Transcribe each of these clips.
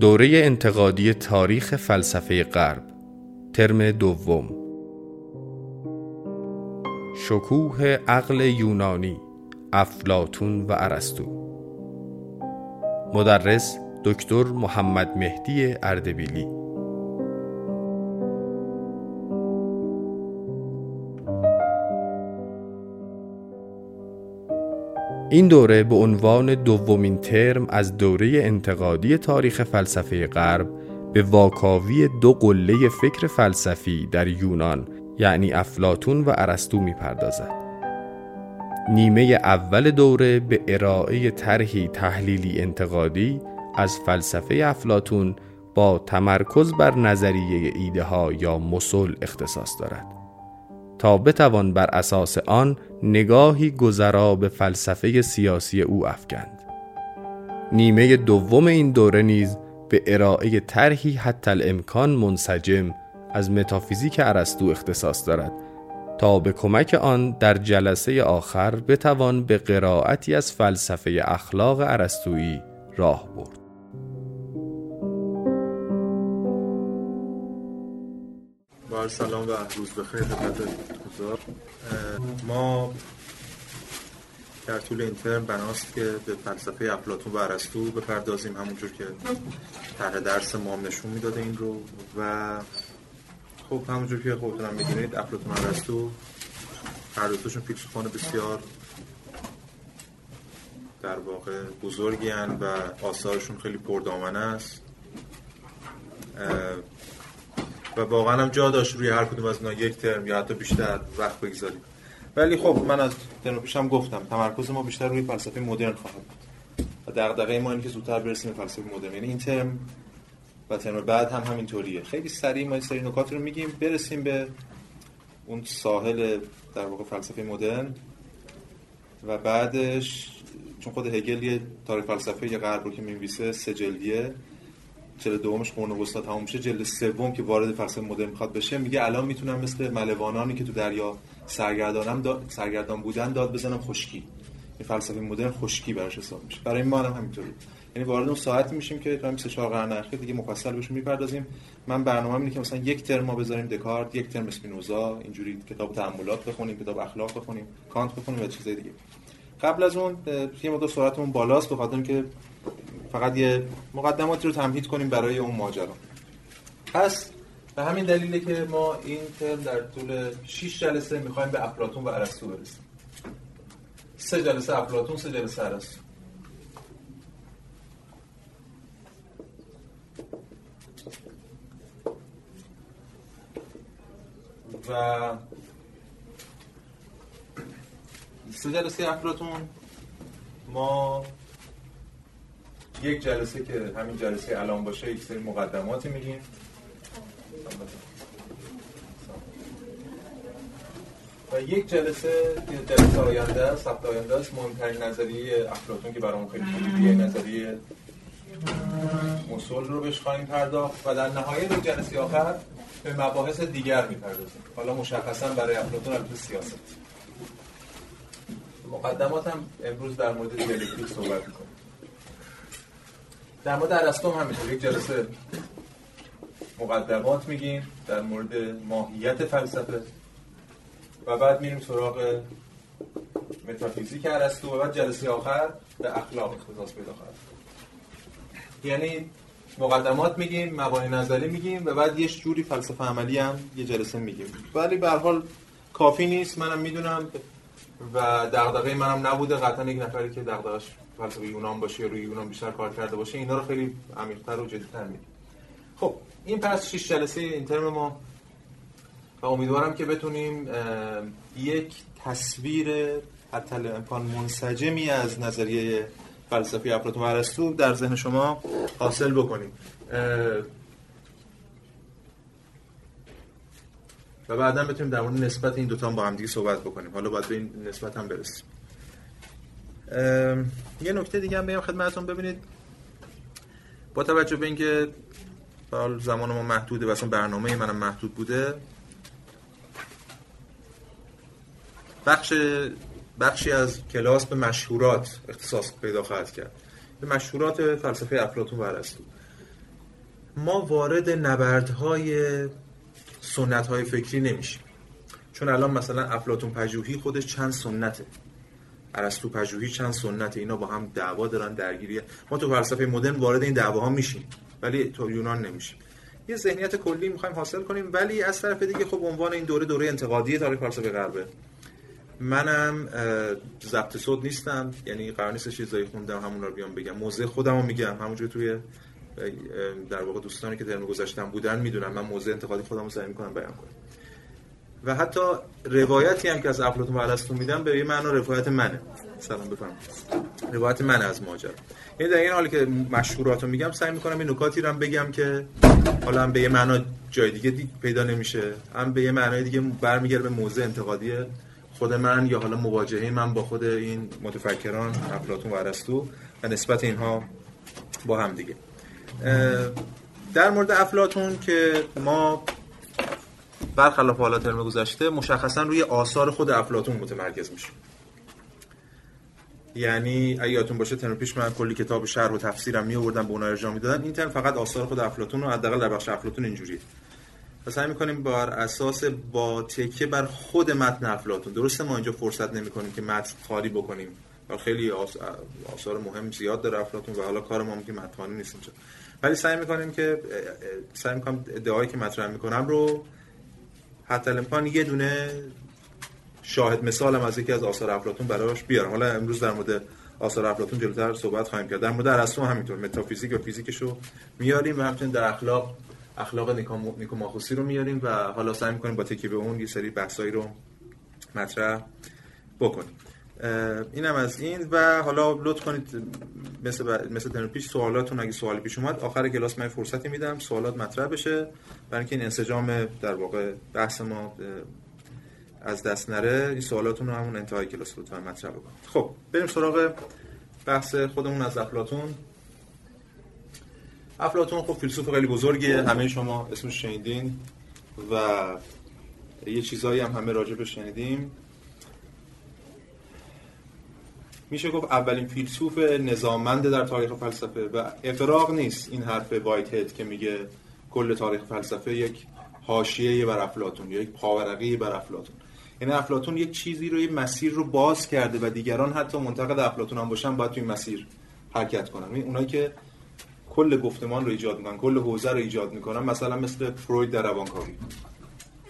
دوره انتقادی تاریخ فلسفه غرب ترم دوم. شکوه عقل یونانی افلاتون و ارسطو. مدرس دکتر محمد مهدی اردبیلی. این دوره به عنوان دومین ترم از دوره انتقادی تاریخ فلسفه غرب به واکاوی دو قله فکر فلسفی در یونان یعنی افلاتون و ارسطو می‌پردازد. نیمه اول دوره به ارائه طرحی تحلیلی انتقادی از فلسفه افلاتون با تمرکز بر نظریه ایده ها یا مسل اختصاص دارد. تا بتوان بر اساس آن نگاهی گذرا به فلسفه سیاسی او افکند. نیمه دوم این دوره نیز به ارائه طرحی حتی الامکان منسجم از متافیزیک ارسطو اختصاص دارد تا به کمک آن در جلسه آخر بتوان به قرائتی از فلسفه اخلاق ارسطویی راه برد. با سلام و روز بخیر خدمت ما در طول این ترم بناست که به فلسفه افلاطون و ارسطو بپردازیم همونجور که طرح درس ما نشون می‌داده این رو. و خب همونجور که خودتون هم می‌دونید افلاطون و ارسطو هر دوتاشون فیلسوفان بسیار در واقع بزرگی و آثارشون خیلی پردامنه است. و واقعا هم جا داشت روی هر کدوم از اینا یک ترم یا حتی بیشتر وقت بگذاریم. ولی خب من از ترم پیشم گفتم تمرکز ما بیشتر روی فلسفه مدرن خواهد بود. و دغدغه ما اینه که زودتر برسیم به فلسفه مدرن. یعنی این ترم و ترم بعد هم همینطوریه. خیلی سریع ما سری نکات رو میگیم برسیم به اون ساحل در واقع فلسفه مدرن و بعدش چون خود هگل یه تاریخ فلسفه غرب رو که می‌نویسه سه جلدیه. جلد دومش قرن وسطا تموم میشه جلد سوم که وارد فلسفه مدرن می‌خواد بشه میگه الان می‌تونم مثل ملوانانی که تو دریا سرگردانم داد سرگردان بودن داد بزنم خشکی. این فلسفه مدرن خشکی براش حساب میشه. برای ما هم همینطوری. یعنی وارد اون ساعتی میشیم که تو 24 قرن اخیر دیگه مفصل بهش می‌پردازیم. من برنامه اینه که مثلا یک ترم ما بذاریم دکارت یک ترم اسپینوزا اینجوری کتاب تأملات بخونیم کتاب اخلاق بخونیم کانت بخونیم و چیزای دیگه. قبل از اون یه مقدار سرعتمون بالاست بخاطر اینکه فقط یه مقدماتی رو تمهید کنیم برای اون ماجرا. پس به همین دلیله که ما این ترم در طول 6 جلسه می‌خوایم به افلاطون و ارسطو برسیم. سه جلسه افلاطون سه جلسه ارسطو. و سه جلسه افلاطون ما یک جلسه که همین جلسه الان باشه یک سری مقدماتی میگیم. و یک جلسه جلسه آینده است هفته آینده است. مهمترین نظریه افلاطون که برامون خیلی کلیدیه نظریه مصول رو بهش خواهیم پرداخت. و در نهایت جلسه آخر به مباحث دیگر می‌پردازیم. حالا مشخصا برای افلاطون البته سیاست. هم امروز در مورد دیالکتیک صحبت می‌کنیم. در مورد ارسطو هم همینطور. یک جلسه مقدمات میگیم در مورد ماهیت فلسفه و بعد میریم سراغ متافیزیک ارسطو و بعد جلسه آخر به اخلاق اختصاص پیدا خواهد یعنی مقدمات میگیم مبانی نظری میگیم و بعد یه جوری فلسفه عملی هم یه جلسه میگیم. ولی به حال کافی نیست. منم می‌دونم و دغدغه منم نبوده. قطعا یک نفری که دغدغش فلسفه یونان باشه روی یونان بیشتر کار کرده باشه اینا رو خیلی عمیق‌تر و جدی‌تر میگیم خب این پس 6 جلسه این ترم ما و امیدوارم که بتونیم یک تصویر حتی امکان منسجمی از نظریه فلسفی افلاطون و ارسطو در ذهن شما حاصل بکنیم. و بعدا بتونیم در مورد نسبت این دوتا با هم دیگه صحبت بکنیم. حالا باید به این نسبت هم برسیم. یه نکته دیگه هم بگم خدمتتون. ببینید با توجه به اینکه زمان ما محدوده و اصلا برنامه منم محدود بوده بخش بخشی از کلاس به مشهورات اختصاص پیدا خواهد کرد. به مشهورات فلسفه افلاطون و ارسطو ما وارد نبردهای سنت های فکری نمیشیم. چون الان مثلا افلاطون پژوهی خودش چند سنته. ارسطو پژوهی چند سنته اینا با هم دعوا دارن درگیریه ما تو فلسفه مدرن وارد این دعواها میشیم ولی تو یونان نمیشیم. یه ذهنیت کلی می‌خوایم حاصل کنیم ولی از طرف دیگه خب عنوان این دوره دوره انتقادی تاریخ فلسفه غربه. منم ضبط صوت نیستم یعنی قرار نیست چیزایی خوندم همون رو بیام بگم. موزه خودمو میگم همونجوری توی در واقع دوستانی که ترم گذاشتم بودن می‌دونم من موزه انتقادی خودم رو سعی می‌کنم بیان کنم. و حتی روایتی هم که از افلاطون و ارسطو میدم به یه معنا روایت منه. سلام بفرمایید. روایت من از ماجرا. یعنی در این حالی که مشهورات میگم سعی می‌کنم این نکاتی رو هم بگم که حالا هم به یه معنا جای دیگه پیدا نمیشه هم به یه معنای دیگه برمیگرده به موزه انتقادی خود من یا حالا مواجهه من با خود این متفکران افلاطون و ارسطو و نسبت اینها با هم دیگه. در مورد افلاتون که ما برخلاف حالا ترم گذشته مشخصا روی آثار خود افلاتون متمرکز میشیم یعنی اگه یادتون باشه ترم پیش من کلی کتاب شرح و تفسیرم می آوردم به اونها ارجاع می‌دادن. این ترم فقط آثار خود افلاتون رو حداقل در بخش افلاتون اینجوریه. پس سعی می‌کنیم بر اساس با تکیه بر خود متن افلاتون درسته ما اینجا فرصت نمی‌کنیم که متن خالی بکنیم. و خیلی آثار مهم زیاد داره افلاتون و حالا کار ما که متنی نیست اینجا. ولی سعی می‌کنیم که سعی می‌کنم ادعایی که مطرح می‌کنم رو حتی الامکان یه دونه شاهد مثالم از یکی از آثار افلاطون براش بیارم. حالا امروز در مورد آثار افلاطون جلوتر صحبت خواهیم کرد. در مورد ارسطو همینطور. متافیزیک و فیزیکشو میاریم و همچنین در اخلاق اخلاق نیکوماخوسی رو میاریم و حالا سعی می‌کنیم با تکیه به اون یه سری بحثایی رو مطرح بکنیم. اینم از این. و حالا لطف کنید مثل مثل ترم پیش سوالاتون اگه سوالی پیش اومد آخر کلاس من فرصتی میدم سوالات مطرح بشه. برای اینکه این انسجام در واقع بحث ما از دست نره این سوالاتون رو همون انتهای کلاس لطفا مطرح بکنید. خب بریم سراغ بحث خودمون از افلاطون. افلاطون خب فیلسوف خیلی بزرگیه همه شما اسمش شنیدین و یه چیزایی هم همه راجع شنیدیم. میشه گفت اولین فیلسوف نظاممند در تاریخ فلسفه و افراغ نیست این حرف وایت هد که میگه کل تاریخ فلسفه یک حاشیه بر افلاطون یا یک پاورقی بر افلاطون. یعنی افلاطون یک چیزی رو یک مسیر رو باز کرده و دیگران حتی منتقد افلاطون هم باشن باید توی مسیر حرکت کنن. یعنی اونایی که کل گفتمان رو ایجاد می‌کنن کل حوزه رو ایجاد می‌کنن مثلا مثل فروید در روانکاوی.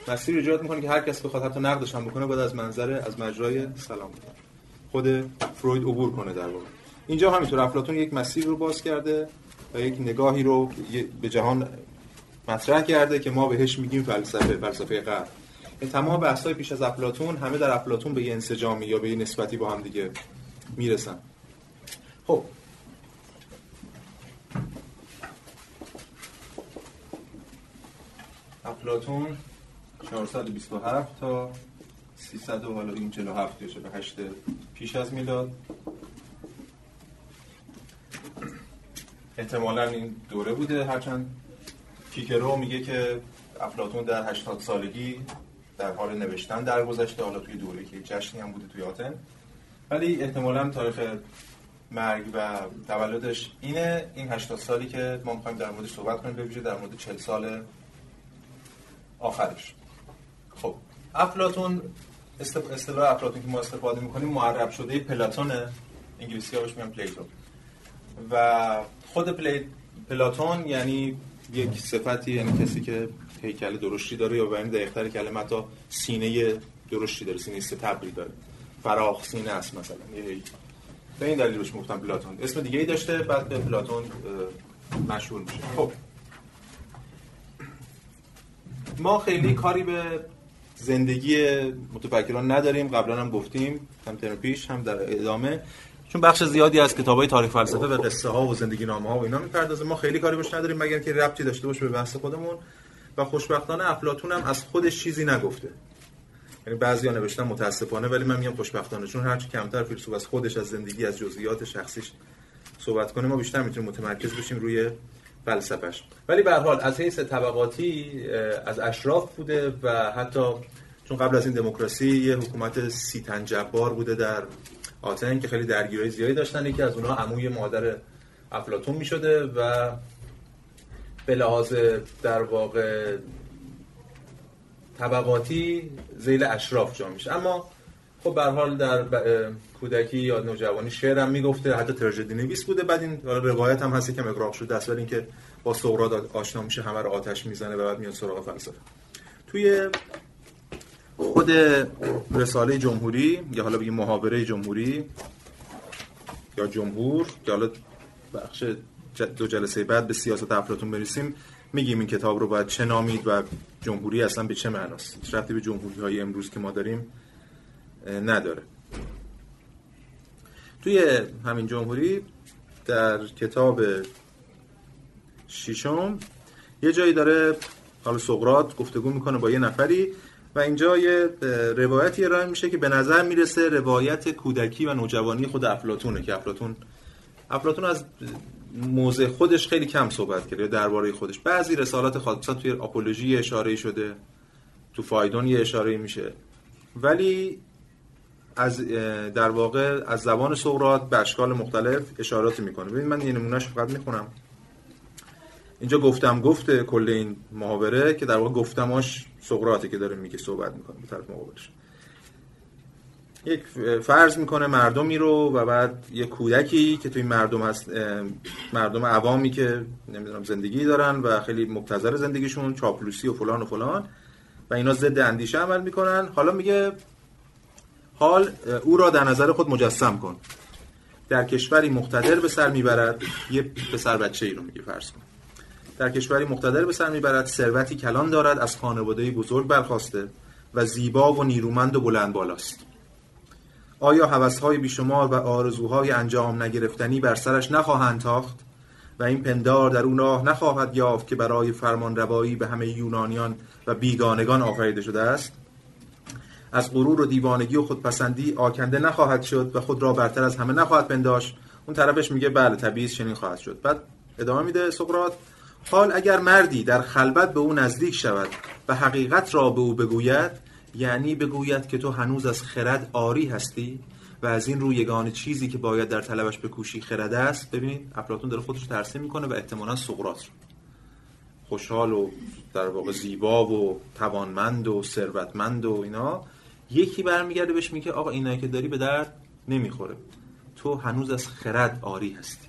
مسیر ایجاد می‌کنه که هر کس بخواد حتی نقدش هم بکنه باید از منظر از مجرای سلام بکنه خود فروید عبور کنه در واقع. اینجا همینطور افلاطون یک مسیر رو باز کرده و یک نگاهی رو به جهان مطرح کرده که ما بهش میگیم فلسفه فلسفه غرب. این تمام بحث‌های پیش از افلاطون همه در افلاطون به یه انسجامی یا به یه نسبتی با هم دیگه می‌رسن. خب. افلاطون 427 تا 300 و حالا این 47 یا 48 پیش از میلاد. احتمالا این دوره بوده. هرچند کیکرو میگه که افلاتون در 80 سالگی در حال نوشتن درگذشته حالا توی دوره که جشنی هم بوده توی آتن. ولی احتمالا تاریخ مرگ و تولدش اینه. این 80 سالی که ما می‌خوایم در موردش صحبت کنیم به در مورد 40 سال آخرش. خب افلاتون اصطلاح افلاطون که ما استفاده می‌کنیم معرب شده پلاتون انگلیسی هاش میگن Plato. و خود پلی... پلاتون یعنی یک صفتی یعنی کسی که هیکل درشتی داره یا به دقیقتر کلمه تا سینه درشتی داره سینه ستبری داره. فراخ سینه است مثلا. یه به این دلیل روش گفتم پلاتون. اسم دیگه ای داشته بعد به پلاتون مشهور میشه. خب. ما خیلی کاری به زندگی متفکران نداریم. قبلا هم گفتیم هم ترم پیش هم در ادامه. چون بخش زیادی از کتابای تاریخ فلسفه و قصه ها و زندگی نامه ها و اینا می‌پردازه. ما خیلی کاری بهش نداریم مگر که ربطی داشته باشه به بحث خودمون. و خوشبختانه افلاطون هم از خودش چیزی نگفته. یعنی بعضیا نوشتن متاسفانه ولی من میگم خوشبختانه. چون هرچی کمتر فیلسوف از خودش از زندگی از جزئیات شخصیش صحبت کنه ما بیشتر می‌تونیم متمرکز بشیم روی فلسفهش. ولی به حال از حیث طبقاتی از اشراف بوده و حتی چون قبل از این دموکراسی یه حکومت سیتن جبار بوده در آتن که خیلی درگیری زیادی داشتن. یکی از اونها عموی مادر افلاتون می شده و به لحاظ در واقع طبقاتی زیل اشراف جا میشه. اما خب به حال در کودکی یا نوجوانی شعرم می‌گفته حتی تراژدی نویس بوده. بعد این روایت هم هست که اقراق شده دست اینکه با سقراط آشنا میشه همه رو آتش می‌زنه و بعد میاد سراغ فلسفه. توی خود رساله جمهوری یا حالا بگیم محاوره جمهوری یا جمهور که حالا بخش دو جلسه بعد به سیاست افلاطون برسیم میگیم این کتاب رو باید چه نامید و جمهوری اصلا به چه معناست؟ رفتی به جمهوری های امروز که ما داریم نداره. توی همین جمهوری در کتاب ششم یه جایی داره حالا سقرات گفتگو می‌کنه با یه نفری و اینجا یه روایتی ارائه میشه که به نظر می‌رسه روایت کودکی و نوجوانی خود افلاتونه که افلاتون افلاتون از موضع خودش خیلی کم صحبت کرده درباره خودش. بعضی رسالات خاصا توی آپولوژی اشاره شده تو فایدون یه اشاره میشه. ولی از در واقع از زبان سقراط به اشکال مختلف اشارات می‌کنه. ببین من یه نمونهش فقط می‌خونم. اینجا گفتم گفته کل این محاوره که در واقع گفتماش سقراطه که داره میگه صحبت می‌کنه به طرف مقابلش. یک فرض می‌کنه مردمی رو و بعد یه کودکی که توی مردم هست مردم عوامی که نمی‌دونم زندگی دارن و خیلی مبتذل زندگیشون چاپلوسی و فلان و فلان و اینا ضد اندیشه عمل می‌کنن. حالا میگه حال او را در نظر خود مجسم کن. در کشوری مقتدر به سر می‌برد یه پسر بچه ای رو میگه فرض کن. در کشوری مقتدر به سر می‌برد ثروتی کلان دارد از خانواده بزرگ برخواسته و زیبا و نیرومند و بلند بالاست. آیا هوسهای بیشمار و آرزوهای انجام نگرفتنی بر سرش نخواهند تاخت و این پندار در اون راه نخواهد یافت که برای فرمان روایی به همه یونانیان و بیگانگان آفریده شده است؟ از غرور و دیوانگی و خودپسندی آکنده نخواهد شد و خود را برتر از همه نخواهد پنداشت. اون طرفش میگه بله طبیعی چنین خواهد شد. بعد ادامه میده سقراط حال اگر مردی در خلوت به او نزدیک شود و حقیقت را به او بگوید یعنی بگوید که تو هنوز از خرد آری هستی و از این رو یگان چیزی که باید در طلبش بکوشی خرد است ببینید افلاطون داره خودش ترسیم می‌کنه و احتمالا سقراط رو. خوشحال و در واقع زیبا و توانمند و ثروتمند و اینا یکی برمیگرده بهش میگه آقا اینایی که داری به درد نمی‌خوره. تو هنوز از خرد آری هستی.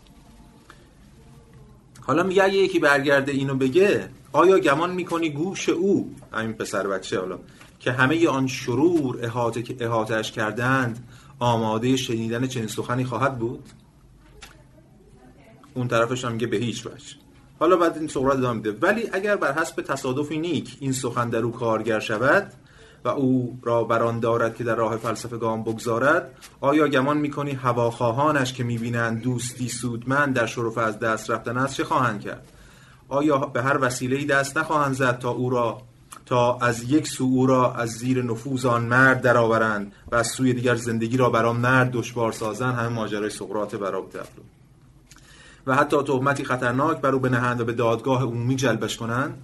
حالا میگه اگه یکی برگرده اینو بگه آیا گمان می‌کنی گوش او همین پسر بچه حالا که همه آن شرور احاطه که احاطهش کردند آماده شنیدن چنین سخنی خواهد بود؟ اون طرفش هم میگه به هیچ وجه. حالا بعد این سقراط ادامه میده. ولی اگر بر حسب تصادفی نیک این سخن در او کارگر شود و او را بران دارد که در راه فلسفه گام بگذارد آیا گمان می‌کنی هواخواهانش که می‌بینند دوستی سودمند در شرف از دست رفتن است چه خواهند کرد؟ آیا به هر وسیله دست نخواهند زد تا او را تا از یک سو او را از زیر نفوذ آن مرد درآورند و از سوی دیگر زندگی را بر آن مرد دشوار سازند؟ همه ماجرای سقراط برابر و حتی تهمتی خطرناک بر او بنهند و به دادگاه عمومی جلبش کنند؟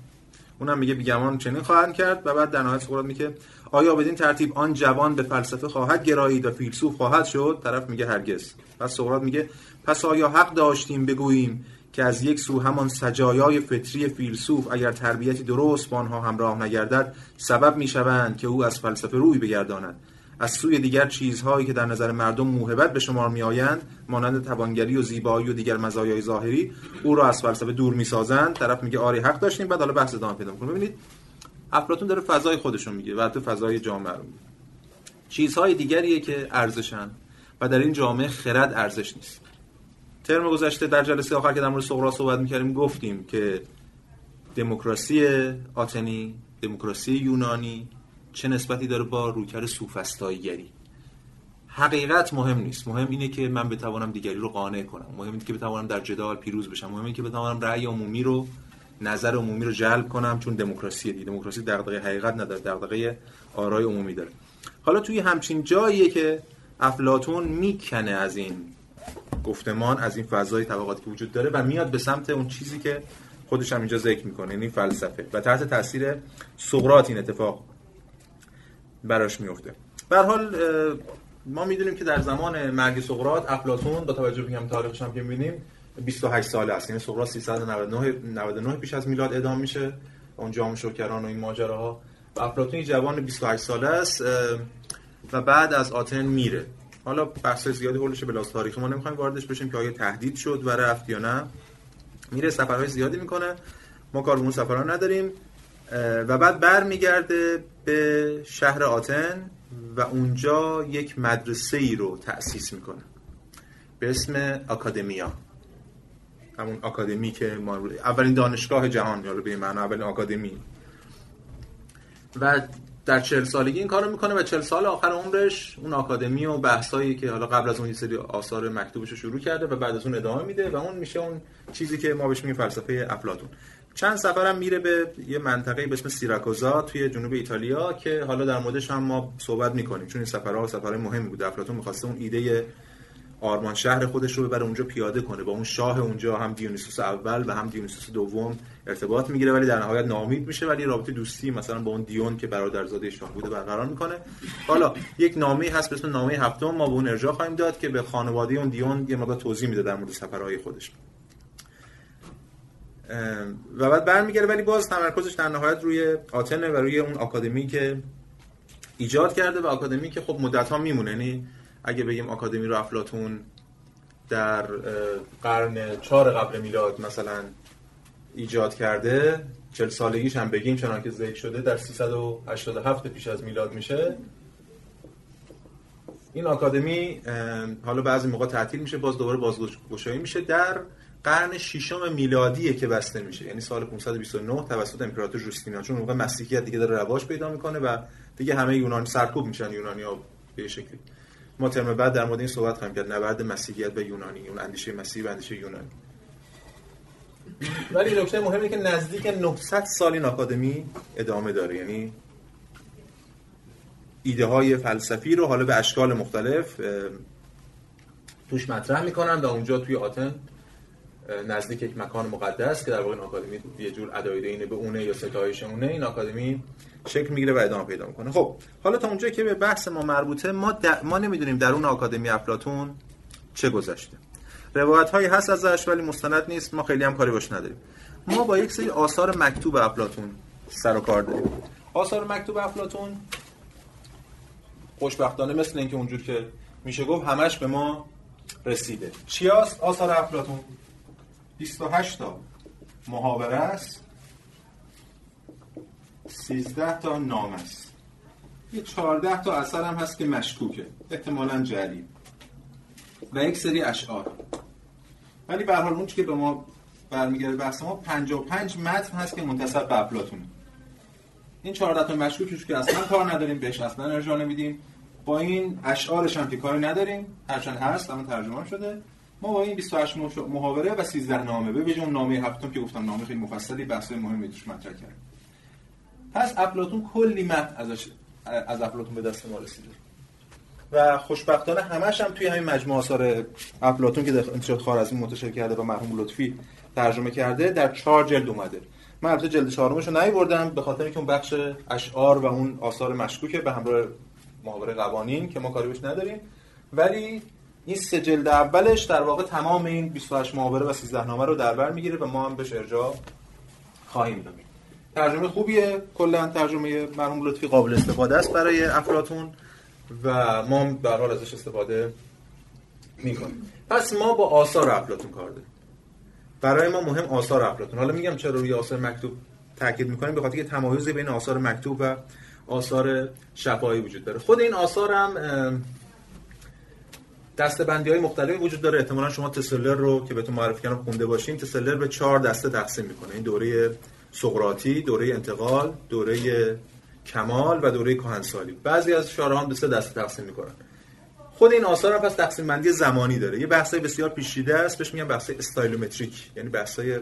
اونم میگه بیگمان چنین خواهند کرد و بعد در نهایت سقراط میگه آیا بدین ترتیب آن جوان به فلسفه خواهد گرایید و فیلسوف خواهد شد؟ طرف میگه هرگز. پس سقراط میگه پس آیا حق داشتیم بگوییم که از یک سو همان سجایای فطری فیلسوف اگر تربیتی درست با آنها همراه نگردد سبب می‌شوند که او از فلسفه روی بگرداند؟ از سوی دیگر چیزهایی که در نظر مردم موهبت به شمار میآیند مانند توانگری و زیبایی و دیگر مزایای ظاهری او را از فلسفه دور می‌سازند. طرف میگه آری حق داشتیم بعد حالا بحث ادامه پیدا می‌کنه ببینید افلاطون داره فضای خودشون میگه و تو فضای جامعه رو میگه. چیزهای دیگریه که ارزشن و در این جامعه خرد ارزش نیست. ترم گذشته در جلسه آخر که در مورد سقراط صحبت می‌کردیم گفتیم که دموکراسی آتنی دموکراسی یونانی چه نسبتی داره با روکر سوفسطاییگری؟ حقیقت مهم نیست. مهم اینه که من بتوانم دیگری رو قانع کنم. مهم اینه که بتوانم در جدال پیروز بشم. مهم اینه که بتوانم رأی عمومی رو نظر عمومی رو جلب کنم چون دموکراسی دی دموکراسی دغدغه حقیقت نداره دغدغه آرای عمومی داره. حالا توی همچین جاییه که افلاتون می‌کنه از این گفتمان از این فضای طبقاتی که وجود داره و میاد به سمت اون چیزی که خودش هم اینجا ذکر می‌کنه یعنی فلسفه. و تحت تاثیر سقراط این اتفاق براش میفته به حال ما می‌دونیم که در زمان مرگ سقراط افلاطون با توجه به هم تاریخش هم که می‌بینیم 28 ساله است. یعنی سقراط 399 99 پیش از میلاد اعدام میشه. اون جام شوکران و این ماجراها. و افلاطون جوان 28 ساله است و بعد از آتن میره. حالا بحث زیادی حولش به تاریخی ما نمی‌خوایم واردش بشیم که آیا تهدید شد و رفت یا نه. میره سفرهای زیادی می‌کنه. ما کار به اون سفرها نداریم. و بعد برمیگرده به شهر آتن و اونجا یک مدرسه ای رو تأسیس می‌کنه. به اسم آکادمیا. همون آکادمی که ما اولین دانشگاه جهان یا به معنی اولین آکادمی. و در چهل سالگی این کارو می‌کنه و چهل سال آخر عمرش اون آکادمی و بحثایی که حالا قبل از اون یه سری آثار مکتوبش رو شروع کرده و بعد از اون ادامه میده و اون میشه اون چیزی که ما بهش میگیم فلسفه افلاطون. چند سفرم میره به یه منطقه به اسم سیراکوزا توی جنوب ایتالیا که حالا در موردش هم ما صحبت می‌کنیم. چون این سفرها سفرهای مهمی بود. افلاطون می‌خواسته اون ایده آرمان شهر خودش رو ببره اونجا پیاده کنه. با اون شاه اونجا هم دیونیسوس اول و هم دیونیسوس دوم ارتباط می‌گیره ولی در نهایت نامید میشه. ولی رابطه دوستی مثلا با اون دیون که برادرزاده شاه بوده برقرار می‌کنه. حالا یک نامه هست به اسم نامه هفتم. ما به اون ارجاع خواهیم داد که به خانواده اون دیون یه مقدار توضیح میده در مورد سفرهای خودش. و بعد برمیگره ولی باز تمرکزش در نهایت روی آتنه و روی اون آکادمی که ایجاد کرده و آکادمی که خب مدت ها میمونه. یعنی اگه بگیم آکادمی رو افلاتون در قرن چهار قبل میلاد مثلا ایجاد کرده چل سالگیش هم بگیم چنان که ذکر شده در 387 پیش از میلاد میشه. این آکادمی حالا بعضی موقع تعطیل میشه باز دوباره بازگشایی میشه در قرن ششم میلادیه که بسته میشه. یعنی سال 529 توسط امپراتور جوستینیان چون موقع مسیحیت دیگه داره رواج پیدا می‌کنه و دیگه همه یونان سرکوب میشن یونانی ها به شکلی. ما ترم بعد در مورد این صحبت خواهیم کرد. نبرد مسیحیت و یونانی اون اندیشه مسیحی و اندیشه یونانی. ولی نکته مهمی که نزدیک 900 سال این آکادمی ادامه داره. یعنی ایده های فلسفی رو حالا به اشکال مختلف توش مطرح می‌کنن و اونجا توی آتن نزدیک یک مکان مقدس که در واقع این آکادمی یه جور ادای به اونه یا ستایش اونه این آکادمی شکل می‌گیره و ادامه پیدا می‌کنه. خب حالا تا اونجایی که به بحث ما مربوطه ما ما نمی‌دونیم در اون آکادمی افلاطون چه گذشته. روایت هایی هست ازش ولی مستند نیست. ما خیلی هم کاری باش نداریم. ما با یک سری آثار مکتوب افلاطون سر و کار داریم. آثار مکتوب افلاطون خوشبختانه مثل اینکه اونجور که میشه گفت همش به ما رسیده. چی آثار افلاطون 28 تا محاوره است. 13 تا نام است. یه 14 تا اثر هم هست که مشکوکه. احتمالا جلی و یک سری اشعار. ولی به حال اون که به ما برمیگرده بحث ما 55 متن هست که منتصب به افلاطونه این 14 تا مشکوکش که اصلا کار نداریم بهش اصلا ارجاع نمیدیم. با این اشعارش هم که کاری نداریم. هرچند هست اما ترجمه شده. ما با این 28 محاوره و 13 نامه به ویژه اون نامه هفتم که گفتم نامه خیلی مفصلی بحث مهمی توش مطرح کرد پس افلاطون کلی متن ازش از افلاطون به دست ما رسیده. و خوشبختانه همش هم توی همین مجموعه آثار افلاطون که در انتشارات خوارزمی منتشر کرده و مرحوم لطفی ترجمه کرده در چهار جلد اومده. من البته جلد چهارمش رو نیوردم به خاطر اینکه اون بخش اشعار و اون آثار مشکوکه به همراه محاوره قوانین که ما کاری بهش نداریم. ولی این سه جلد اولش در واقع تمام این 28 محاوره و 13 نامه رو در بر می‌گیره و ما هم بهش ارجاع خواهیم داد. ترجمه خوبیه کلا ترجمه مرحوم لطفی قابل استفاده است برای افلاطون و ما به حال ازش استفاده می‌کنیم. پس ما با آثار افلاطون کار داریم. برای ما مهم آثار افلاطون حالا میگم چرا روی آثار مکتوب تاکید می‌کنیم به خاطر که تمایزی بین آثار مکتوب و آثار شفاهی وجود داره. خود این آثار هم دسته های مختلفی وجود داره. احتمالا شما تسلر رو که بهتون معرفی کردم خونده باشین تسلر به چهار دسته تقسیم می‌کنه. این دوره سقراطی دوره انتقال دوره کمال و دوره کهنسالی. بعضی از شارحا هم به سه دسته تقسیم می‌کنن. خود این آثار هم پس تقسیم بندی زمانی داره. یه بحثای بسیار پیچیده است. بهش میگن بحثای stylometric یعنی بحثای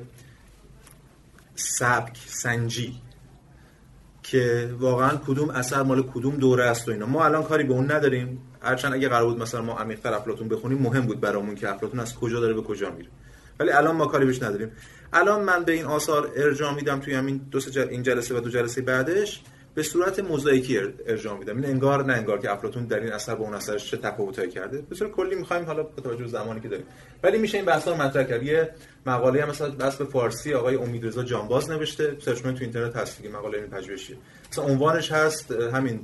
سبک سنجی که واقعا کدوم اثر مال کدوم دوره است و اینا. ما الان کاری به اون نداریم. هرچند اگه قرار بود مثلا ما عمیق‌تر افلاطون بخونیم مهم بود برامون که افلاطون از کجا داره به کجا میره. ولی الان ما کاری بهش نداریم. الان من به این آثار ارجاع میدم توی همین دو این جلسه و دو جلسه بعدش به صورت موزاییکی ارجاع میدم. این انگار نه انگار که افلاطون در این اثر با اون اثرش چه تفاوتایی کرده. به صورت کلی می‌خوایم حالا به توجه زمانی که داریم. ولی میشه این بحثا مطرح کرد. یه مقاله هم مثلا بحث به فارسی آقای امیدرضا جانباز نوشته. سرچ تو اینترنت هست دیگه مقاله این پژوهشی مثلا عنوانش هست همین